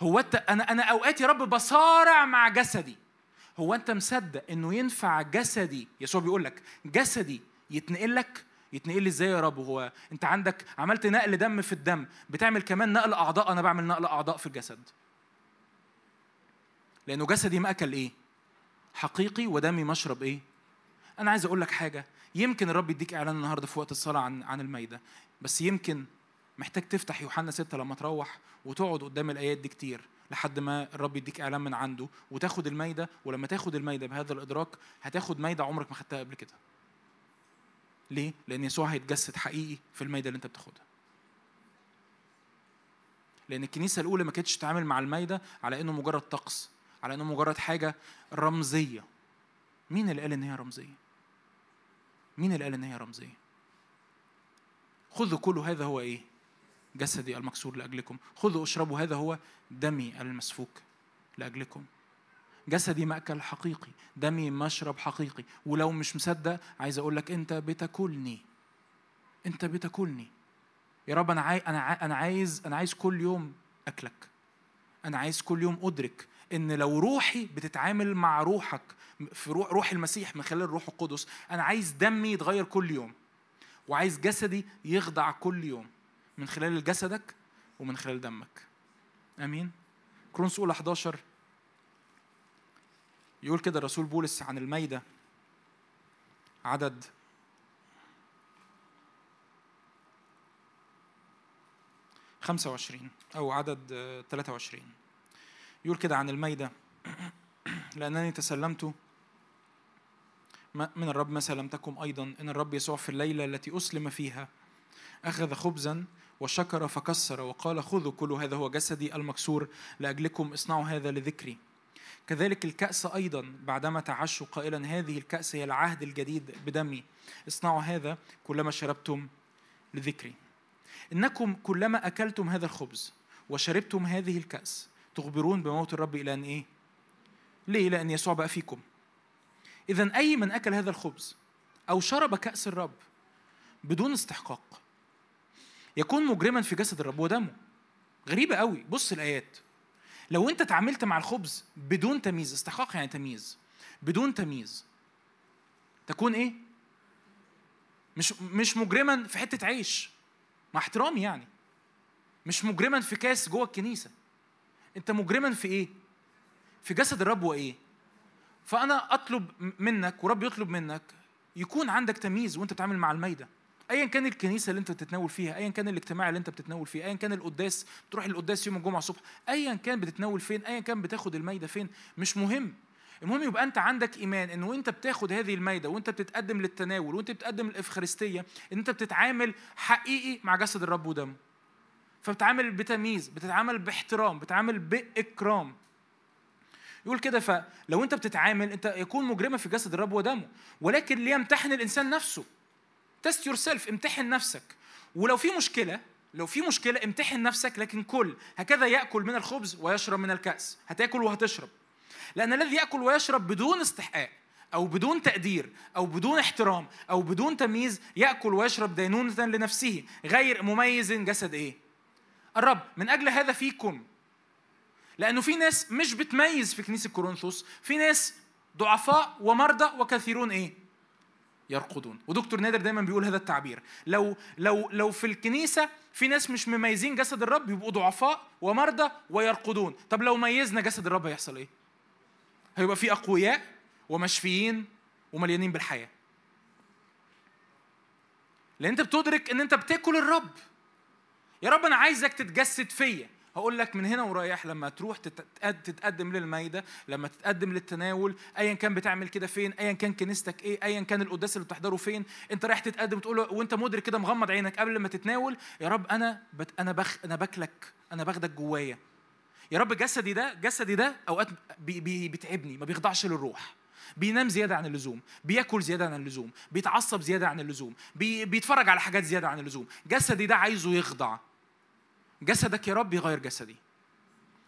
هو انت أنا أنا أوقات يا رب بصارع مع جسدي. هو أنت مصدق إنه ينفع جسدي يسوع بيقول لك جسدي يتنقل لك؟ يتنقل لي إزاي يا رب؟ هو أنت عندك عملت نقل دم في الدم بتعمل كمان نقل أعضاء؟ أنا بعمل نقل أعضاء في الجسد. لأنه جسدي مأكل إيه؟ حقيقي ودمي مشرب إيه؟ أنا عايز أقول لك حاجة. يمكن الرب يديك إعلان النهارده في وقت الصلاة عن عن المايده بس يمكن محتاج تفتح يوحنا 6 لما تروح وتقعد قدام الآيات دي كتير لحد ما الرب يديك إعلان من عنده وتاخد المايده ولما تاخد المايده بهذا الإدراك هتاخد مايده عمرك ما خدتها قبل كده. ليه؟ لأن يسوع هيتجسد حقيقي في المايده اللي أنت بتاخدها. لأن الكنيسة الأولى ما كانتش تتعامل مع المايده على إنه مجرد طقس على إنه مجرد حاجة رمزية. مين اللي قال إن هي رمزية؟ مين اللي قال إن هي رمزية؟ خذوا كل هذا هو إيه؟ جسدي المكسور لأجلكم. خذوا اشربوا هذا هو دمي المسفوك لأجلكم. جسدي مأكل حقيقي دمي مشرب حقيقي. ولو مش مصدق عايز أقول لك أنت بتاكلني. أنت بتاكلني. يا رب أنا عايز أنا أنا عايز أنا عايز كل يوم أكلك. أنا عايز كل يوم أدرك إن لو روحي بتتعامل مع روحك في روح, روح المسيح من خلال الروح القدس أنا عايز دمي يتغير كل يوم وعايز جسدي يخضع كل يوم من خلال جسدك ومن خلال دمك. آمين؟ كرونس اولى 11 يقول كده الرسول بولس عن الميدة. عدد. خمسة وعشرين أو عدد ثلاثة وعشرين. يقول كده عن الميدة. لأنني تسلمت من الرب ما سلمتكم أيضا إن الرب يسوع في الليلة التي أسلم فيها أخذ خبزا وشكر فكسر وقال خذوا كل هذا هو جسدي المكسور لأجلكم اصنعوا هذا لذكري. كذلك الكأس أيضا بعدما تعشوا قائلا هذه الكأس هي العهد الجديد بدمي. اصنعوا هذا كلما شربتم لذكري. إنكم كلما أكلتم هذا الخبز وشربتم هذه الكأس تخبرون بموت الرب إلى أن إيه؟ ليه؟ لأن يسوع بقى فيكم. إذا أي من أكل هذا الخبز أو شرب كأس الرب بدون استحقاق يكون مجرما في جسد الرب ودمه. غريبة قوي. بص الآيات. لو أنت تعاملت مع الخبز بدون تمييز استحقاق يعني تمييز بدون تمييز تكون إيه؟ مش مش مجرما في حتة عيش. مع احترامي يعني. مش مجرما في كاس جوه الكنيسة. أنت مجرما في إيه؟ في جسد الرب وإيه؟ فانا اطلب منك ورب يطلب منك يكون عندك تمييز وانت بتتعامل مع الميدة ايا كان الكنيسة اللي انت بتتناول فيها ايا كان الاجتماع اللي انت بتتناول فيه ايا كان القداس بتروح القداس يوم الجمعة الصبح ايا كان بتتناول فين ايا كان بتاخد الميدة فين مش مهم المهم يبقى انت عندك إيمان إن وانت بتاخد هذه الميدة وانت بتتقدم للتناول وانت بتقدم الإفخارستية إن انت بتتعامل حقيقي مع جسد الرب ودمه فبتعامل بتمييز بتتعامل باحترام بتتعامل بإكرام. يقول كده فلو انت بتتعامل انت يكون مجرما في جسد الرب ودمه ولكن ليمتحن الإنسان نفسه. test yourself امتحن نفسك. ولو في مشكلة لو في مشكلة امتحن نفسك لكن كل هكذا يأكل من الخبز ويشرب من الكأس. هتاكل وهتشرب. لأن الذي يأكل ويشرب بدون استحقاق أو بدون تقدير أو بدون احترام أو بدون تمييز يأكل ويشرب دينونة لنفسه غير مميز جسد إيه؟ الرب من أجل هذا فيكم. لأنه في ناس مش بتميز في كنيسة كورنثوس في ناس ضعفاء ومرضى وكثيرون إيه؟ يرقدون. ودكتور نادر دايما بيقول هذا التعبير. لو لو لو في الكنيسة في ناس مش مميزين جسد الرب يبقوا ضعفاء ومرضى ويرقدون. طب لو ميزنا جسد الرب هيحصل إيه؟ هيبقى في أقوياء ومشفيين ومليانين بالحياة. لأن أنت بتدرك إن أنت بتاكل الرب. يا رب أنا عايزك تتجسد فيا. هقول لك من هنا ورايح لما تروح تتقدم للميدة لما تتقدم للتناول ايا كان بتعمل كده فين ايا كان كنيستك إيه ايا كان القداس اللي بتحضره فين. أنت رايح تتقدم تقول وأنت مدرك كده مغمض عينك قبل ما تتناول يا رب أنا بت أنا بخ أنا باكلك أنا باخدك جوايا. يا رب جسدي ده جسدي ده أوقات بي بي بيتعبني ما بيخضعش للروح. بينام زيادة عن اللزوم بياكل زيادة عن اللزوم بيتعصب زيادة عن اللزوم بي بيتفرج على حاجات زيادة عن اللزوم. جسدي ده عايزه يخضع. جسدك يا رب يغير جسدي.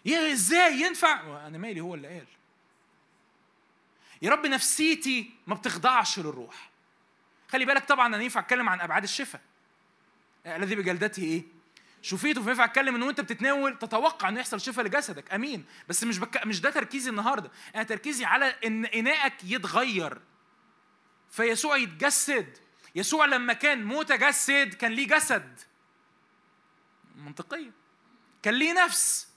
يا إزاي ينفع؟ أنا مالي هو اللي قال. يا رب نفسيتي ما بتخضعش للروح. خلي بالك طبعا أنا ينفع أتكلم عن أبعاد الشفاء. الذي بجلدته إيه؟ شفيته فينفع أتكلم ان وأنت بتتناول تتوقع ان يحصل شفاء لجسدك. أمين. بس مش بك... مش ده تركيزي النهارده. أنا تركيزي على إن إناءك يتغير. فيسوع يتجسد. يسوع لما كان متجسد كان ليه جسد. منطقية كان ليه نفس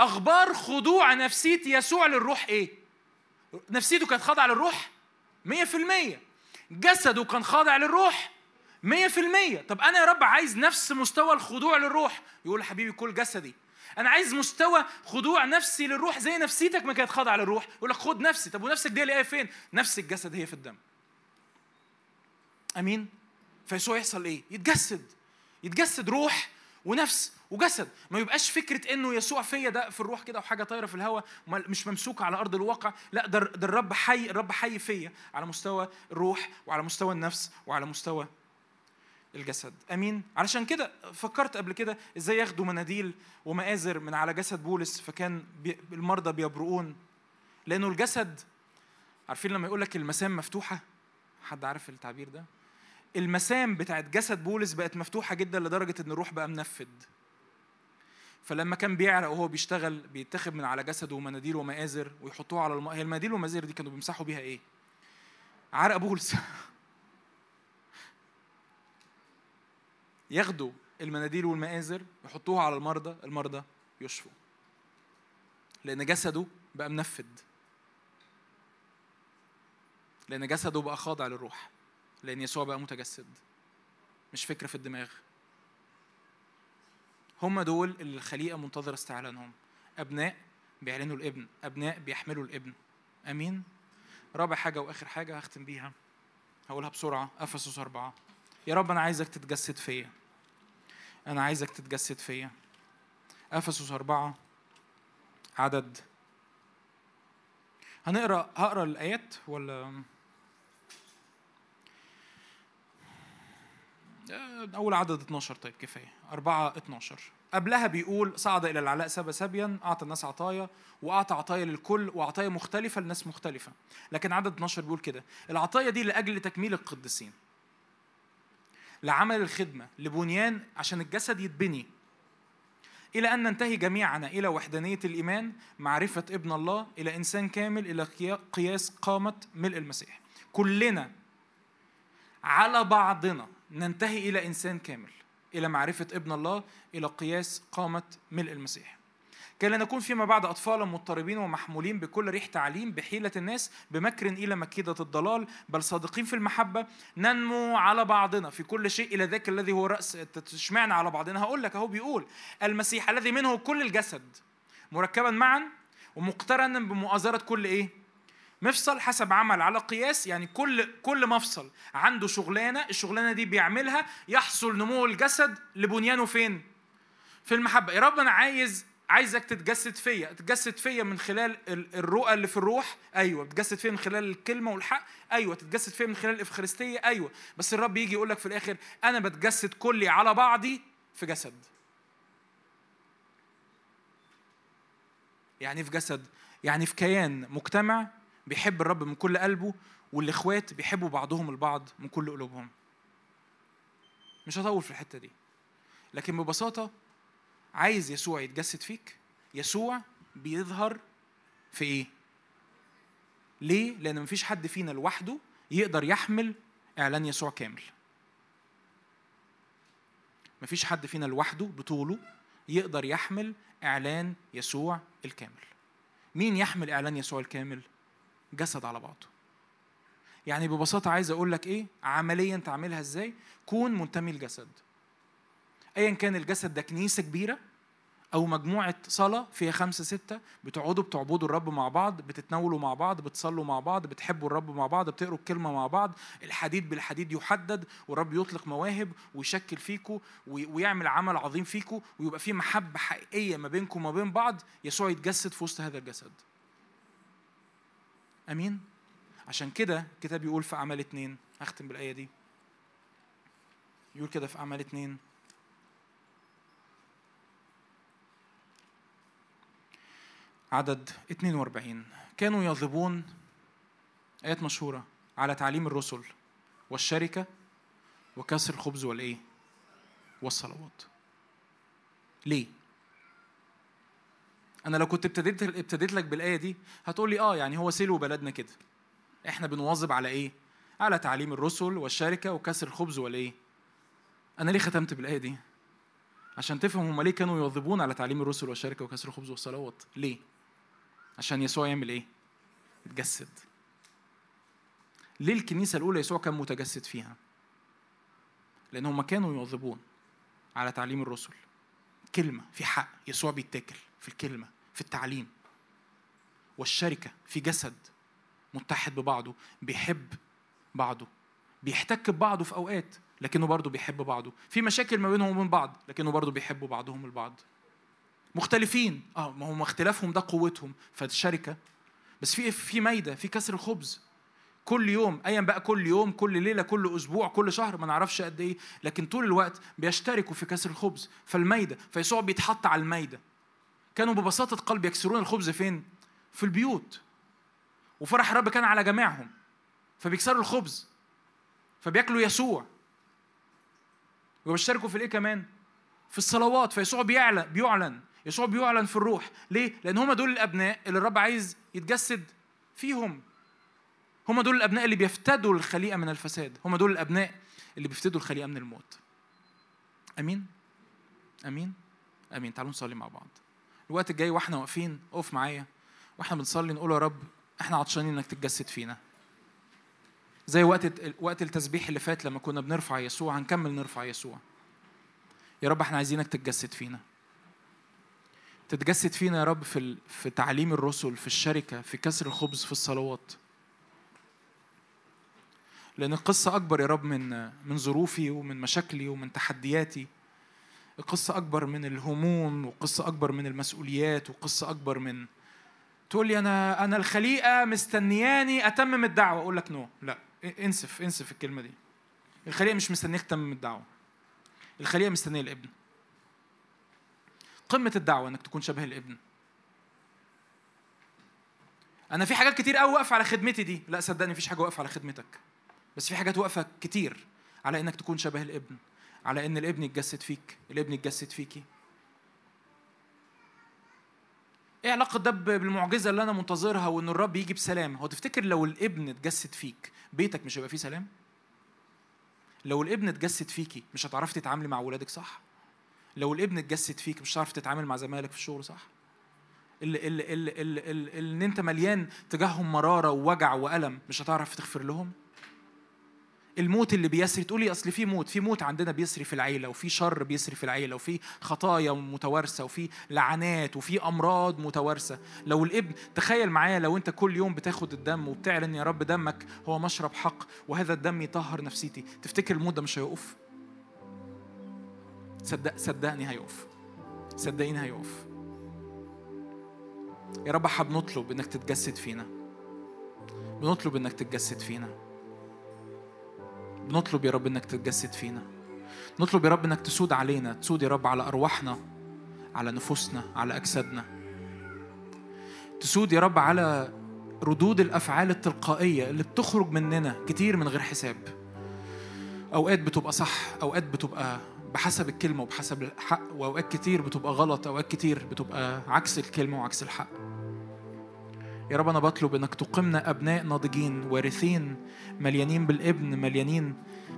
أخبار خضوع نفسية يسوع للروح إيه؟ نفسيته كانت خاضعة للروح؟ مية في المية جسده كان خاضع للروح؟ مية في المية طب أنا يا رب عايز نفس مستوى الخضوع للروح يقول حبيبي كل جسدي أنا عايز مستوى خضوع نفسي للروح زي نفسيتك ما كانت خاضعة للروح يقول لك خد نفسي طب ونفسك دي اللي فين؟ نفس الجسد هي في الدم أمين؟ فيسوع يحصل إيه؟ يتجسد يتجسد روح ونفس وجسد. ما يبقاش فكرة إنه يسوع فيا ده في الروح كده وحاجة طايرة في الهواء مش ممسوكه على أرض الواقع. لا ده ده الرب حي الرب حي فيا على مستوى الروح وعلى مستوى النفس وعلى مستوى الجسد. آمين. علشان كده فكرت قبل كده إزاي ياخدوا مناديل ومآزر من على جسد بولس فكان المرضى بيبرؤون. لأنه الجسد عارفين لما يقول لك المسام مفتوحة؟ حد عارف التعبير ده؟ المسام بتاعت جسد بولس بقت مفتوحة جدا لدرجة إن الروح بقى منفد فلما كان بيعرق وهو بيشتغل بيتاخد من على جسده مناديل ومآزر ويحطوها على الماء هي المناديل والمآزر دي كانوا بيمسحوا بيها إيه؟ عرق بولس. [LAUGHS] ياخدوا المناديل والمآزر يحطوها على المرضى المرضى يشفوا. لأن جسده بقى منفد لأن جسده بقى خاضع للروح. لأن يسوع بقى متجسد مش فكرة في الدماغ. هم دول اللي الخليقة منتظرة استعلانهم. أبناء بيعلنوا الابن أبناء بيحملوا الابن. أمين؟ رابع حاجة وآخر حاجة هختم بيها. هقولها بسرعة. أفسس أربعة. يا رب أنا عايزك تتجسد فيا. أنا عايزك تتجسد فيا. أفسس أربعة. عدد. هنقرأ هقرأ الآيات ولا أول عدد 12 طيب كفاية. أربعة 12 قبلها بيقول صعد إلى العلاء سبا سبيا أعطى الناس عطايا وأعطى عطايا للكل وعطايا مختلفة لناس مختلفة. لكن عدد 12 بيقول كده. العطايا دي لأجل تكميل القديسين. لعمل الخدمة لبنيان عشان الجسد يتبني. إلى أن ننتهي جميعا إلى وحدانية الإيمان معرفة ابن الله إلى إنسان كامل إلى قياس قامة ملء المسيح. كلنا على بعضنا ننتهي إلى إنسان كامل إلى معرفة ابن الله إلى قياس قامة ملء المسيح. كي لا نكون فيما بعد أطفالا مضطربين ومحمولين بكل ريح تعليم بحيلة الناس بمكر إلى مكيدة الضلال بل صادقين في المحبة ننمو على بعضنا في كل شيء إلى ذاك الذي هو رأس تشمعنا على بعضنا. هقول لك أهو بيقول المسيح الذي منه كل الجسد مركبا معا ومقترنا بمؤازرة كل إيه؟ مفصل حسب عمل على قياس يعني كل كل مفصل عنده شغلانة الشغلانة دي بيعملها يحصل نمو الجسد لبنيانه فين؟ في المحبة. يا رب أنا عايز عايزك تتجسد فيا تتجسد فيا من خلال الرؤى اللي في الروح. أيوه تتجسد فيا من خلال الكلمة والحق. أيوه تتجسد فيا من خلال الإفخارستية. أيوه بس الرب يجي يقول لك في الآخر أنا بتجسد كلي على بعضي في جسد. يعني في جسد؟ يعني في كيان مجتمع بيحب الرب من كل قلبه والإخوات بيحبوا بعضهم البعض من كل قلوبهم. مش هطول في الحتة دي. لكن ببساطة عايز يسوع يتجسد فيك؟ يسوع بيظهر في إيه؟ ليه؟ لأن مفيش حد فينا لوحده يقدر يحمل إعلان يسوع كامل. مفيش حد فينا لوحده بطوله يقدر يحمل إعلان يسوع الكامل. مين يحمل إعلان يسوع الكامل؟ جسد على بعضه. يعني ببساطة عايز أقول لك إيه؟ عمليا تعملها إزاي؟ كون منتمي الجسد ايا كان الجسد ده كنيسة كبيرة أو مجموعة صلاة فيها خمسة ستة بتقعدوا بتعبدوا الرب مع بعض بتتناولوا مع بعض بتصلوا مع بعض بتحبوا الرب مع بعض بتقروا الكلمة مع بعض الحديد بالحديد يحدد والرب يطلق مواهب ويشكل فيكم ويعمل عمل عظيم فيكم ويبقى في محبة حقيقية ما بينكم وما بين بعض يسوع يتجسد في وسط هذا الجسد. آمين عشان كده الكتاب يقول في أعمال اتنين اختم بالآية دي يقول كده في أعمال اتنين عدد 42 كانوا يغضبون آيات مشهورة على تعليم الرسل والشركة وكسر الخبز والإيه؟ والصلوات. ليه؟ أنا لو كنت ابتديت ابتديت لك بالآية دي هتقول لي آه يعني هو سلو بلدنا كده. إحنا بنواظب على إيه؟ على تعليم الرسل والشركة وكسر الخبز والإيه؟ أنا ليه ختمت بالآية دي؟ عشان تفهم هم ليه كانوا يواظبون على تعليم الرسل والشركة وكسر الخبز والصلوات؟ ليه؟ عشان يسوع يعمل إيه؟ يتجسد. ليه الكنيسة الأولى يسوع كان متجسد فيها؟ لأن هم كانوا يواظبون على تعليم الرسل. كلمة في حق يسوع بيتاكل في الكلمة في التعليم. والشركة في جسد متحد ببعضه بيحب بعضه بيحتك ببعضه في أوقات لكنه برضه بيحب بعضه. في مشاكل ما بينهم وبين بعض لكنه برضه بيحبوا بعضهم البعض. مختلفين. آه ما هم اختلافهم ده قوتهم. فالشركة بس في في مايده في كسر الخبز. كل يوم ايا بقى كل يوم كل ليلة كل أسبوع كل شهر ما نعرفش قد إيه. لكن طول الوقت بيشتركوا في كسر الخبز. فالمايده فيسوع بيتحط على المايده كانوا ببساطة قلب يكسرون الخبز فين؟ في البيوت. وفرح الرب كان على جميعهم. فبيكسروا الخبز. فبياكلوا يسوع. وبيشتركوا في الإيه كمان؟ في الصلوات. فيسوع بيعلن بيعلن. يسوع بيعلن في الروح. ليه؟ لأن هم دول الأبناء اللي الرب عايز يتجسد فيهم. هم دول الأبناء اللي بيفتدوا الخليقة من الفساد. هم دول الأبناء اللي بيفتدوا الخليقة من الموت. أمين؟ أمين؟ أمين. تعالوا نصلي مع بعض. الوقت الجاي وإحنا واقفين اقف معايا. وإحنا بنصلي نقول يا رب إحنا عطشانين انك تتجسد فينا. زي وقت وقت التسبيح اللي فات لما كنا بنرفع يسوع هنكمل نرفع يسوع. يا رب إحنا عايزينك تتجسد فينا. تتجسد فينا يا رب في في تعليم الرسل في الشركة في كسر الخبز في الصلوات. لأن القصة أكبر يا رب من من ظروفي ومن مشاكلي ومن تحدياتي. القصة أكبر من الهموم وقصة أكبر من المسؤوليات وقصة أكبر من تقول لي أنا أنا الخليقة مستنياني أتمم الدعوة. أقول لك نو لا انسف انسف الكلمة دي. الخليقة مش مستنيك تتمم الدعوة. الخليقة مستنية الابن. قمة الدعوة إنك تكون شبه الابن. أنا في حاجات كتير قوي واقفة على خدمتي دي. لا صدقني مفيش حاجة واقفة على خدمتك. بس في حاجات واقفة كتير على إنك تكون شبه الابن. على إن الابن يتجسد فيك. الابن يتجسد فيكي. إيه علاقة ده بالمعجزة اللي أنا منتظرها وإن الرب يجي بسلام؟ هو تفتكر لو الابن اتجسد فيك بيتك مش هيبقى فيه سلام؟ لو الابن اتجسد فيكي مش هتعرفي تتعاملي مع ولادك صح؟ لو الابن اتجسد فيك مش هتعرف تتعامل مع زمايلك في الشغل صح؟ اللي, اللي, اللي, اللي إن أنت مليان تجاههم مرارة ووجع وألم مش هتعرف تغفر لهم؟ الموت اللي بيسري تقولي أصل في موت في موت عندنا بيسري في العيلة وفي شر بيسري في العيلة وفي خطايا متوارثة وفي لعنات وفي أمراض متوارثة. لو الابن تخيل معايا لو أنت كل يوم بتاخد الدم وبتعلن يا رب دمك هو مشرب حق وهذا الدم يطهر نفسيتي. تفتكر الموت ده مش هيقف؟ صدق صدقني هيقف. صدقيني هيقف. يا رب إحنا بنطلب إنك تتجسد فينا. بنطلب إنك تتجسد فينا. بنطلب يا رب إنك تتجسد فينا. نطلب يا رب إنك تسود علينا تسود يا رب على أرواحنا على نفوسنا على أجسادنا. تسود يا رب على ردود الأفعال التلقائية اللي بتخرج مننا كتير من غير حساب. أوقات بتبقى صح أوقات بتبقى بحسب الكلمة وبحسب الحق وأوقات كتير بتبقى غلط أوقات كتير بتبقى عكس الكلمة وعكس الحق. يا رب أنا بطلب إنك تقمنا أبناء ناضجين وارثين مليانين بالابن مليانين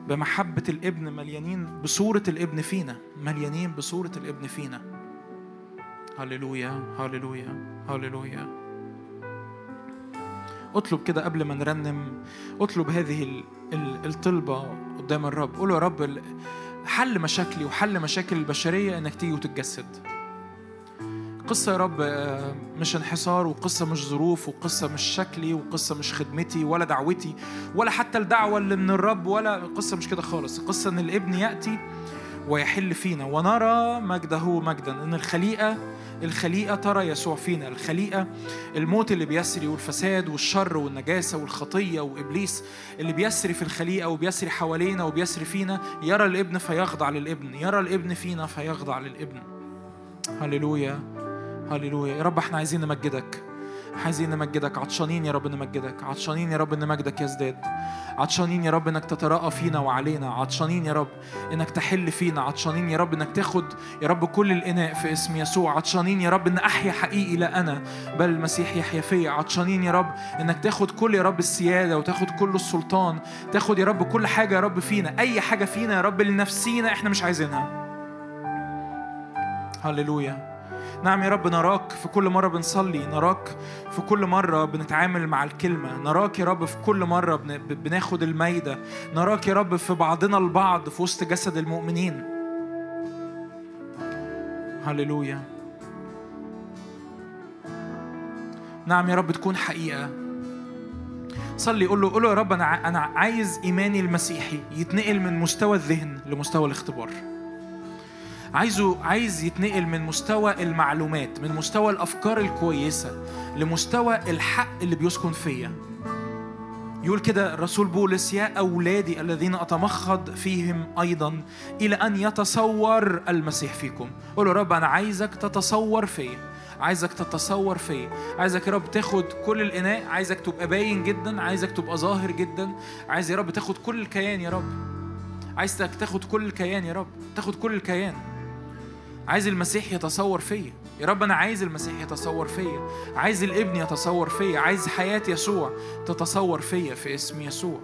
بمحبة الابن مليانين بصورة الابن فينا مليانين بصورة الابن فينا. هللويا هللويا هللويا. اطلب كده قبل ما نرنم اطلب هذه الطلبة قدام الرب. قول يا رب حل مشاكلي وحل مشاكل البشرية إنك تيجي وتتجسد. قصة يا رب آه، مش انحصار وقصة مش ظروف وقصة مش شكلي وقصة مش خدمتي ولا دعوتي ولا حتى الدعوة اللي من الرب ولا قصة مش كده خالص. القصة إن الابن يأتي ويحل فينا ونرى مجده مجدا. إن الخليقة الخليقة ترى يسوع فينا. الخليقة الموت اللي بيسري والفساد والشر والنجاسة والخطية وإبليس اللي بيسري في الخليقة وبيسري حوالينا وبيسري فينا. يرى الابن فيخضع للابن يرى الابن فينا فيخضع للابن. هللويا. هللويا يا رب إحنا عايزين نمجدك عايزين نمجدك عطشانين يا رب نمجدك عطشانين يا رب ان مجدك يزداد عطشانين يا رب انك تتراءى فينا وعلينا عطشانين يا رب انك تحل فينا عطشانين يا رب انك تاخد يا رب كل الاناء في اسم يسوع عطشانين يا رب ان احيا حقيقي لا أنا بل المسيح يحيا فيا عطشانين يا رب انك تاخد كل يا رب السياده وتاخد كل السلطان تاخد يا رب كل حاجة يا رب فينا اي حاجة فينا يا رب لنفسينا إحنا مش عايزينها هللويا نعم يا رب نراك في كل مرة بنصلي نراك في كل مرة بنتعامل مع الكلمة نراك يا رب في كل مرة بناخد الميدة نراك يا رب في بعضنا البعض في وسط جسد المؤمنين. هللويا. نعم يا رب تكون حقيقة. صلي قول له قول له يا رب أنا أنا عايز إيماني المسيحي يتنقل من مستوى الذهن لمستوى الاختبار. عايزه عايز يتنقل من مستوى المعلومات من مستوى الأفكار الكويسة لمستوى الحق اللي بيسكن فيا. يقول كده الرسول بولس يا أولادي الذين أتمخض فيهم أيضا إلى أن يتصور المسيح فيكم. قولوا رب أنا عايزك تتصور فيا عايزك تتصور فيا. عايزك يا رب تاخد كل الإناء عايزك تبقى باين جدا عايزك تبقى ظاهر جدا. عايز يا رب تاخد كل الكيان يا رب. عايزك تاخد كل الكيان يا رب تاخد كل الكيان. عايز المسيح يتصور فيا. يا رب أنا عايز المسيح يتصور فيا. عايز الابن يتصور فيا. عايز حياة يسوع تتصور فيا في اسم يسوع.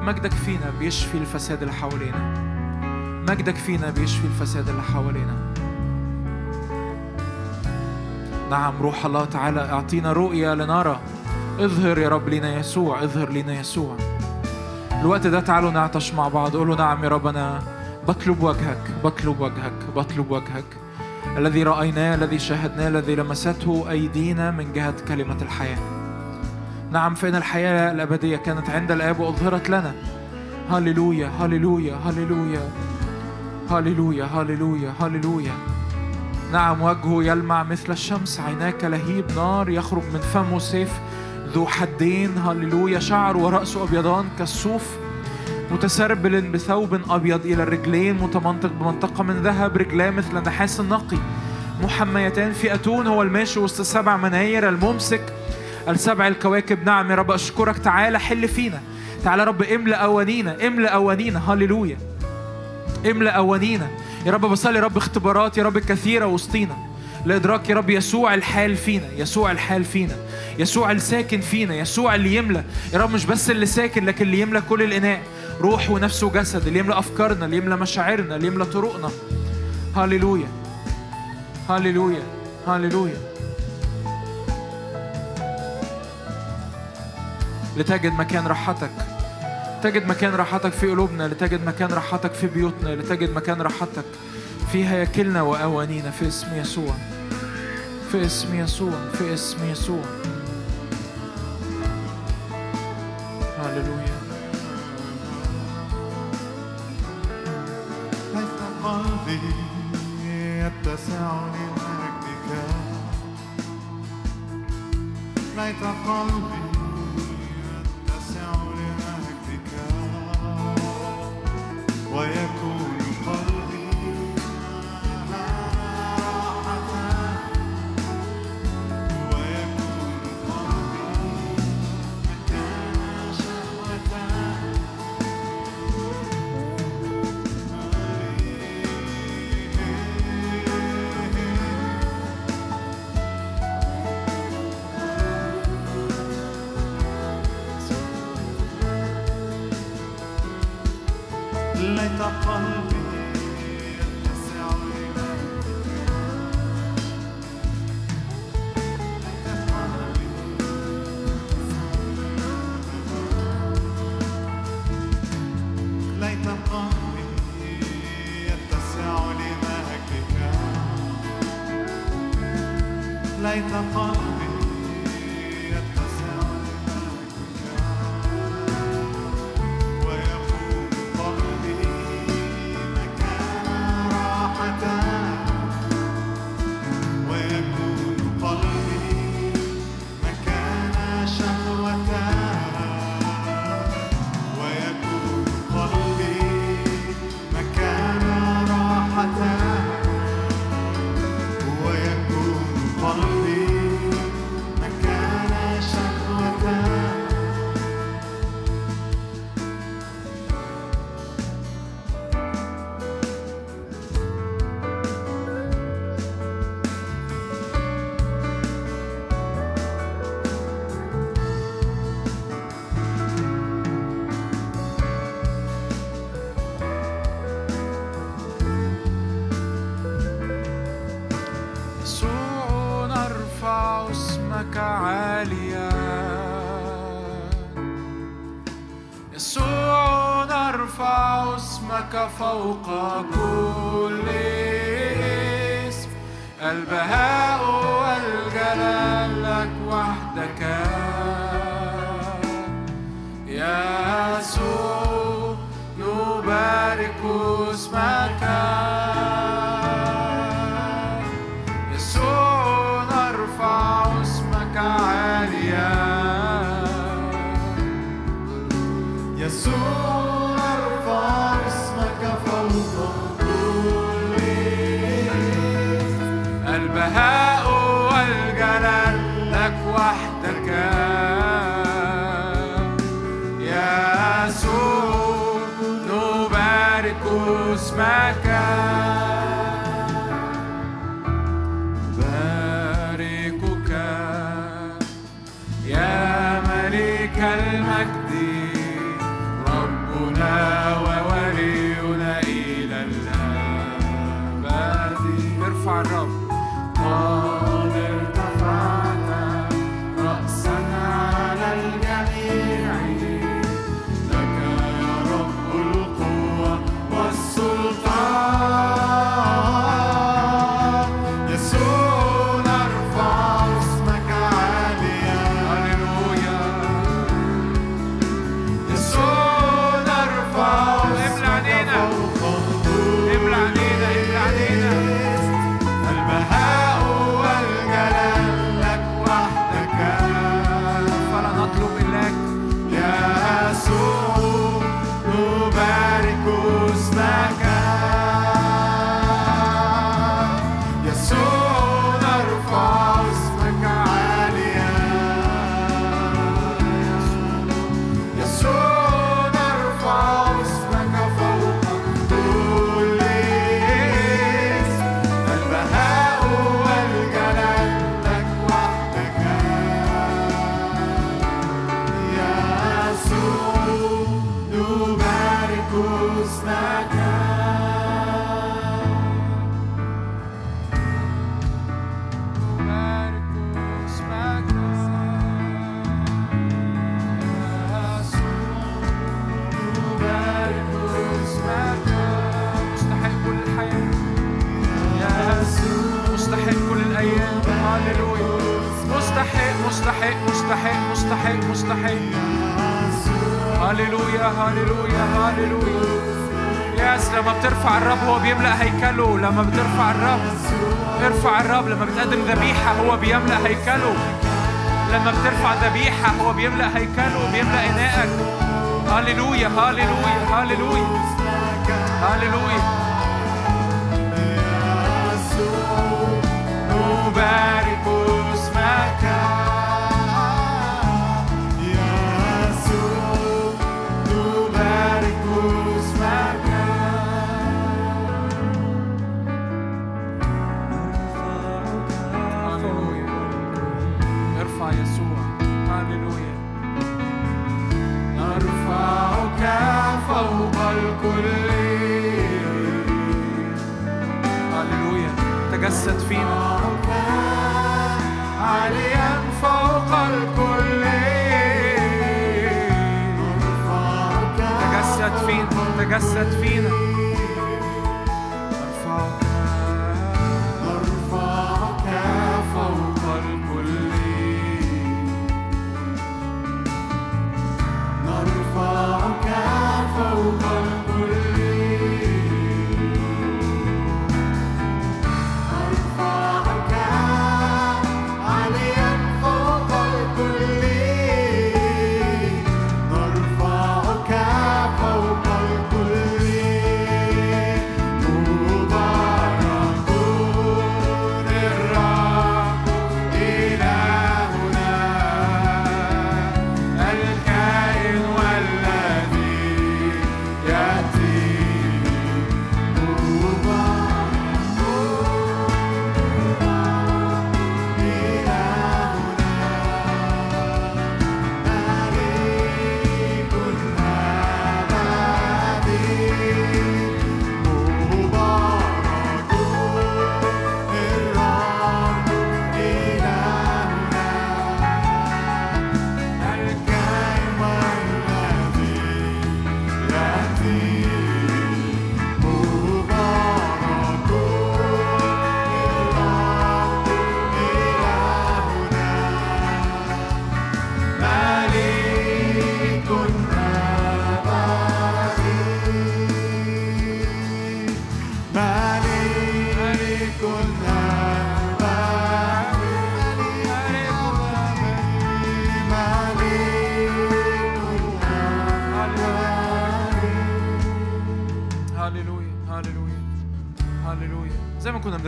رب مجدك فينا بيشفي الفساد اللي حوالينا. مجدك فينا بيشفي الفساد اللي حوالينا. نعم روح الله تعالى أعطينا رؤية لنرى. اظهر يا رب لنا يسوع اظهر لنا يسوع. الوقت ده تعالوا نعطش مع بعض قولوا نعم يا رب أنا بطلب وجهك بطلب وجهك بطلب وجهك. الذي رأيناه الذي شاهدناه الذي لمسته أيدينا من جهة كلمة الحياة. نعم فإن الحياة الأبدية كانت عند الآب وأظهرت لنا. هللويا هللويا هللويا. هللويا هللويا هللويا. نعم وجهه يلمع مثل الشمس. عيناك لهيب نار يخرج من فمه سيف ذو حدين. هللويا. شعر ورأسه أبيضان كالصوف متسربل بثوب أبيض إلى الرجلين متمنطق بمنطقة من ذهب رجلاه مثل نحاس النقي. محميتان في أتون هو الماشي وسط سبع مناير الممسك السبع الكواكب. نعم يا رب أشكرك. تعالى حل فينا. تعالى رب املأ أوانينا املأ أوانينا. هللويا. املأ أوانينا. يا رب بصلي رب اختبارات يا رب كثيرة وسطينا. لإدراك يا رب يسوع الحال فينا يسوع الحال فينا. يسوع الساكن فينا يسوع اللي يملى يا رب مش بس اللي ساكن لكن اللي يملى كل الإناء. روح ونفس وجسد اللي يملى أفكارنا اللي يملى مشاعرنا اللي يملى طرقنا. هللويا. هللويا. هللويا. لتجد مكان راحتك. تجد مكان راحتك في قلوبنا لتجد مكان راحتك في بيوتنا لتجد مكان راحتك في هياكلنا وأوانينا في اسم يسوع. في اسم يسوع في اسم يسوع. هللويا. ليس قلبي يتسع لمجدك ليت قلبي теплое اسمك عاليا. يسوع نرفع اسمك فوق كل اسم. البهاء والجلال لك وحدك. يا يسوع نبارك اسمك. ارفع مستحق مستحق مستحق هللويا هللويا هللويا. ياس لما بترفع الرب هو بيملأ هيكله. لما بترفع الرب ارفع الرب. لما بتقدم ذبيحة هو بيملأ هيكله. لما بترفع ذبيحة هو بيملأ هيكله بيملأ إناءك. هللويا هللويا هللويا. هللويا. نبارك تجسد فينا عاليا فوق الكل. تجسد فينا تجسد فينا.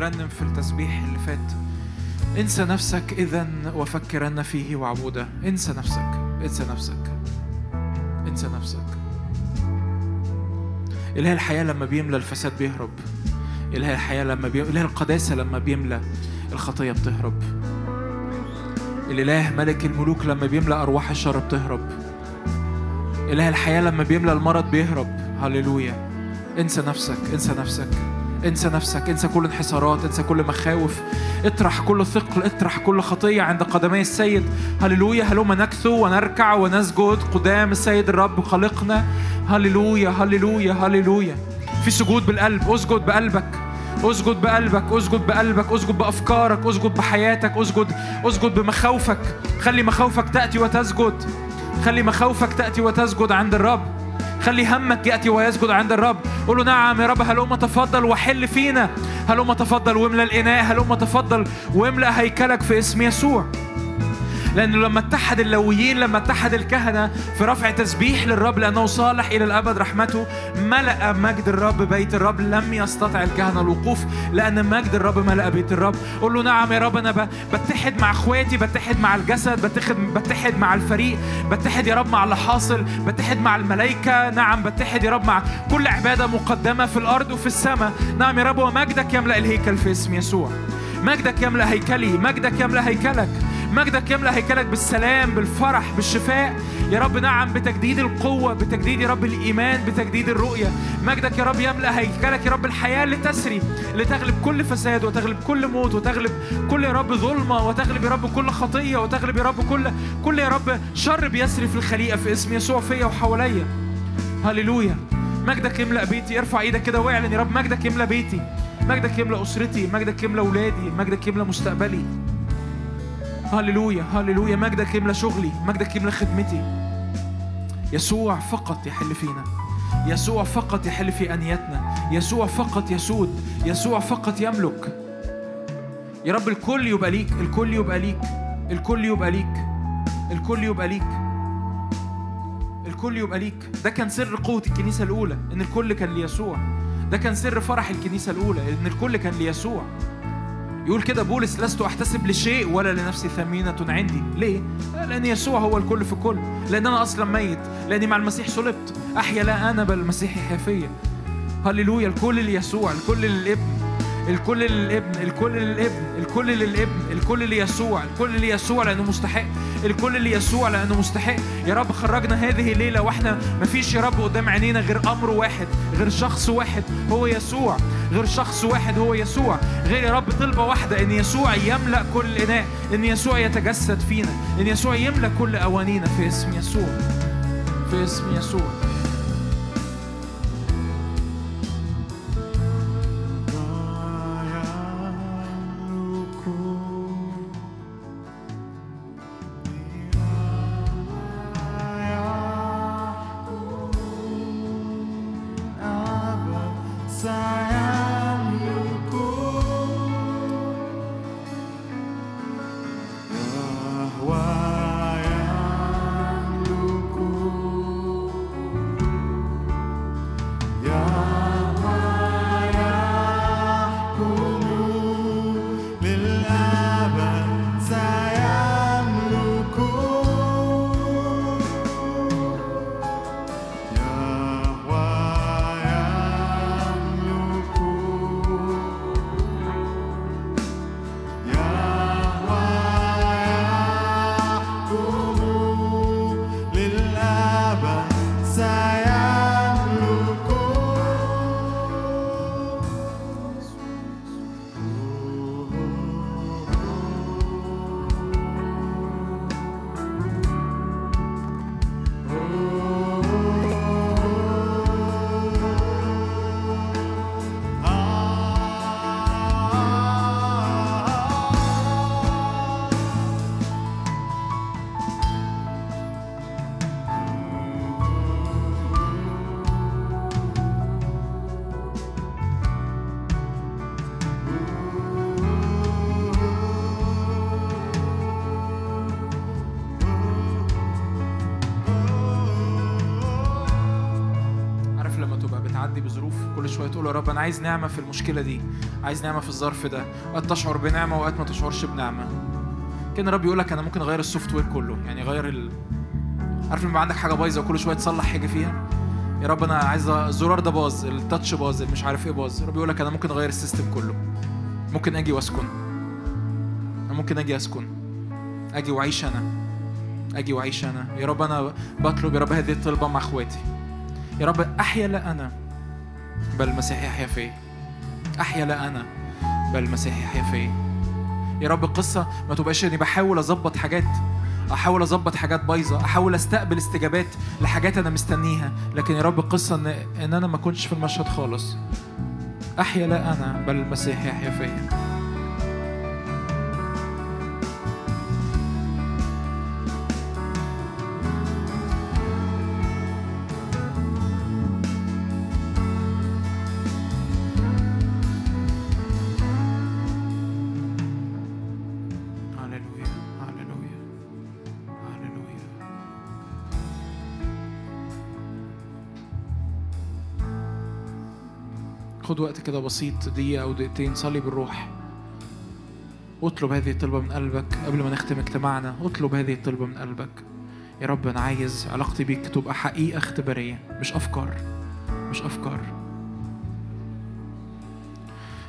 بنرنم في التسبيح اللي فات. انسى نفسك اذا وفكرن فيه وعبودة. انسى نفسك. انسى نفسك. انسى نفسك. إله الحياة لما بيملى الفساد بيهرب. إله الحياة لما بي... إله القداسة لما بيملى الخطية بتهرب. الإله ملك الملوك لما بيملى أرواح الشر بتهرب. إله الحياة لما بيملى المرض بيهرب. هللويا. انسى نفسك. انسى نفسك. انسى نفسك انسى كل انحسارات انسى كل مخاوف. اطرح كل ثقل اطرح كل خطية عند قدمي السيد. هللويا هلوما نكثو ونركع ونسجد. قدام السيد الرب خالقنا هللويا هللويا هللويا. في سجود بالقلب اسجد بقلبك. اسجد بقلبك اسجد بقلبك. اسجد بأفكارك اسجد بحياتك. اسجد اسجد بمخاوفك. خلي مخاوفك تأتي وتسجد. خلي مخاوفك تأتي وتسجد عند الرب. خلي همك يأتي ويسجد عند الرب. قول له نعم يا رب هلوم تفضل وحل فينا؟ هلوم تفضل واملى الإناء؟ هلوم تفضل واملى هيكلك في اسم يسوع؟ لأنه لما اتحد اللويين لما اتحد الكهنة في رفع تسبيح للرب لأنه صالح إلى الأبد رحمته ملأ مجد الرب بيت الرب لم يستطع الكهنة الوقوف لأن مجد الرب ملأ بيت الرب. قول له نعم يا رب أنا بتحد مع إخواتي بتحد مع الجسد بتحد بتحد مع الفريق بتحد يا رب مع اللي حاصل بتحد مع الملائكة. نعم بتحد يا رب مع كل عبادة مقدمة في الأرض وفي السماء. نعم يا رب ومجدك يملأ الهيكل في اسم يسوع. مجدك يملأ هيكلي مجدك يملأ هيكلك. مجدك يملأ هيكلك بالسلام بالفرح بالشفاء. يا رب نعم بتجديد القوة بتجديد يا رب الإيمان بتجديد الرؤية. مجدك يا رب يملأ هيكلك يا رب الحياة اللي تسري اللي تغلب كل فساد وتغلب كل موت وتغلب كل يا رب ظلمة وتغلب يا رب كل خطية وتغلب يا رب كل كل يا رب شر بيسري في الخليقة في اسم يسوع فيا وحواليا. هللويا. مجدك يملأ بيتي. ارفع إيدك كده واعلن يا رب مجدك يملأ بيتي. مجدك يملأ أسرتي مجدك يملأ أولادي مجدك يملأ مستقبلي. هللويا هللويا. مجدك يملى شغلي مجدك يملى خدمتي. يسوع فقط يحل فينا. يسوع فقط يحل في أنيتنا. يسوع فقط يسود. يسوع فقط يملك. يا رب الكل يبقى ليك. الكل يبقى ليك. الكل يبقى ليك. الكل يبقى ليك. الكل يبقى ليك. ده كان سر قوة الكنيسة الأولى إن الكل كان ليسوع. ده كان سر فرح الكنيسة الأولى إن الكل كان ليسوع. يقول كده بولس لست أحتسب لشيء ولا لنفسي ثمينة عندي. ليه؟ لأن يسوع هو الكل في كل. لأن أنا أصلا ميت. لأني مع المسيح صلبت. أحيا لا أنا بل المسيح يحيا فيا هللويا الكل ليسوع الكل للابن. الكل للابن الكل للابن الكل للابن الكل ليسوع الكل ليسوع لأنه مستحق الكل ليسوع لأنه مستحق. يا رب خرجنا هذه الليلة وإحنا مفيش يا رب قدام عينينا غير أمر واحد غير شخص واحد هو يسوع غير شخص واحد هو يسوع. غير يا رب طلبة واحدة إن يسوع يملأ كل إناء إن يسوع يتجسد فينا إن يسوع يملأ كل أوانينا في اسم يسوع في اسم يسوع. يا رب أنا عايز نعمة في المشكلة دي عايز نعمة في الظرف ده. وقت تشعر بنعمة وقت ما تشعرش بنعمة. كأن الرب يقول لك أنا ممكن أغير ال software كله يعني أغير ال... عارف لما عندك حاجة بايظة وكل شوية تصلح حاجة فيها؟ يا رب أنا عايز الزرار ده باظ ال touch باظ مش عارف إيه باظ. الرب يقول لك أنا ممكن أغير ال system كله. ممكن أجي وأسكن. أنا ممكن أجي أسكن. أجي وأعيش أنا. أجي وأعيش أنا. يا رب أنا بطلب يا رب هذه الطلبة مع إخواتي. يا رب أحيا لا أنا. بل المسيح يحيا فيا أحيا لا أنا بل المسيح يحيا فيا يا رب القصة ما تبقاش إني بحاول أظبط حاجات أحاول أظبط حاجات بايظة أحاول أستقبل استجابات لحاجات أنا مستنيها. لكن يا رب القصة إن إن أنا ما كنتش في المشهد خالص. أحيا لا أنا بل المسيح يحيا فيا وقت كده بسيط دقيقة أو دقيقتين صلي بالروح. اطلب هذه الطلبة من قلبك قبل ما نختم اجتماعنا. اطلب هذه الطلبة من قلبك. يا رب أنا عايز علاقتي بيك تبقى حقيقة اختبارية مش أفكار. مش أفكار.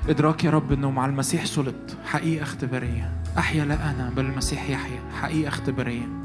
إدراك يا رب إنه مع المسيح صلت حقيقة اختبارية. أحيا لا أنا بل المسيح يحيا حقيقة اختبارية.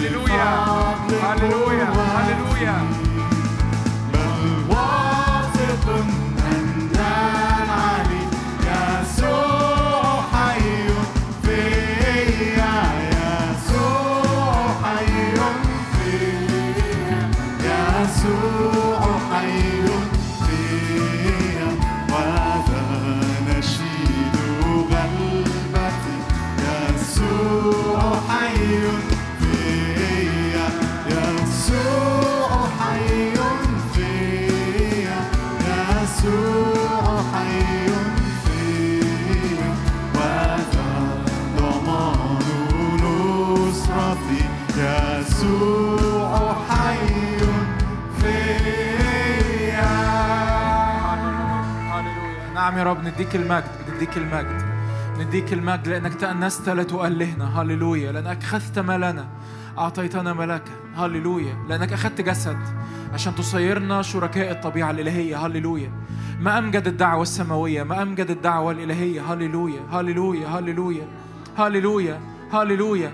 هللويا هللويا هللويا نعم يا رب نديك المجد نديك المجد نديك المجد لأنك تأنست لا تؤلهنا هللويا. لأنك أخذت ما لنا أعطيتنا ملكا. هللويا. لأنك أخذت جسد عشان تصيرنا شركاء الطبيعة الإلهية. هللويا. ما أمجد الدعوة السماوية ما أمجد الدعوة الإلهية. هللويا. هللويا. هللويا. هللويا. هللويا.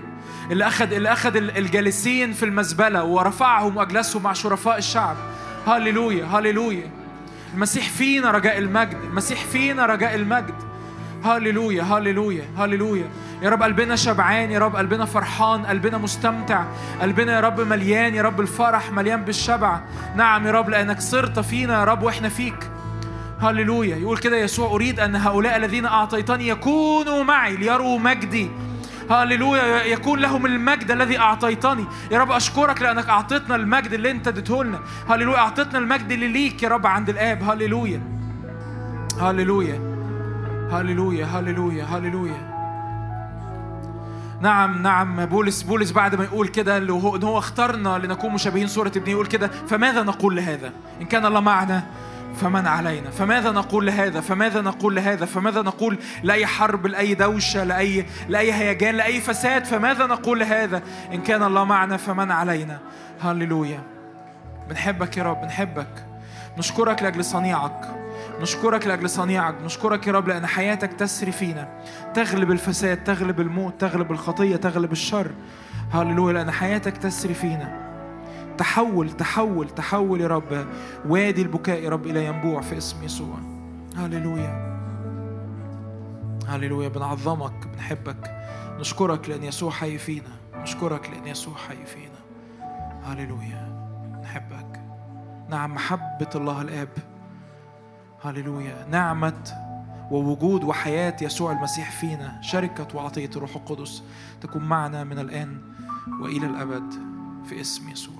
اللي أخذ اللي أخذ الجالسين في المزبلة ورفعهم وأجلسهم مع شرفاء الشعب. هللويا. هللويا. المسيح فينا رجاء المجد. المسيح فينا رجاء المجد. هللويا هللويا هللويا يا رب قلبنا شبعان يا رب قلبنا فرحان قلبنا مستمتع. قلبنا يا رب مليان يا رب الفرح مليان بالشبع. نعم يا رب لأنك صرت فينا يا رب وإحنا فيك. هللويا يقول كده يسوع أريد أن هؤلاء الذين أعطيتني يكونوا معي ليروا مجدي. هللويا يكون لهم المجد الذي أعطيتني. يا رب أشكرك لأنك أعطيتنا المجد اللي أنت اديته لنا. هللويا أعطيتنا المجد اللي ليك يا رب عند الآب. هللويا هللويا هللويا هللويا هللويا نعم نعم. بولس بولس بعد ما يقول كده اللي هو إن هو اختارنا لنكون مشابهين. صورة ابنه يقول كده فماذا نقول لهذا؟ إن كان الله معنا فمن علينا؟ فماذا نقول لهذا؟ فماذا نقول لهذا؟ فماذا نقول لأي حرب لأي دوشة لأي لأي هيجان لأي فساد؟ فماذا نقول لهذا؟ إن كان الله معنا فمن علينا؟ هللويا. بنحبك يا رب بنحبك. نشكرك لأجل صنيعك. نشكرك لأجل صنيعك. نشكرك يا رب لأن حياتك تسري فينا. تغلب الفساد تغلب الموت تغلب الخطية تغلب الشر. هللويا لأن حياتك تسري فينا. تحول تحول تحول يا رب. وادي البكاء يا رب إلى ينبوع في اسم يسوع. هللويا. هللويا. بنعظمك بنحبك. نشكرك لأن يسوع حي فينا. نشكرك لأن يسوع حي فينا. هللويا. نحبك نعم محبة الله الآب. هللويا. نعمة ووجود وحياة يسوع المسيح فينا. شركة وعطية الروح القدس تكون معنا من الآن وإلى الأبد في اسم يسوع.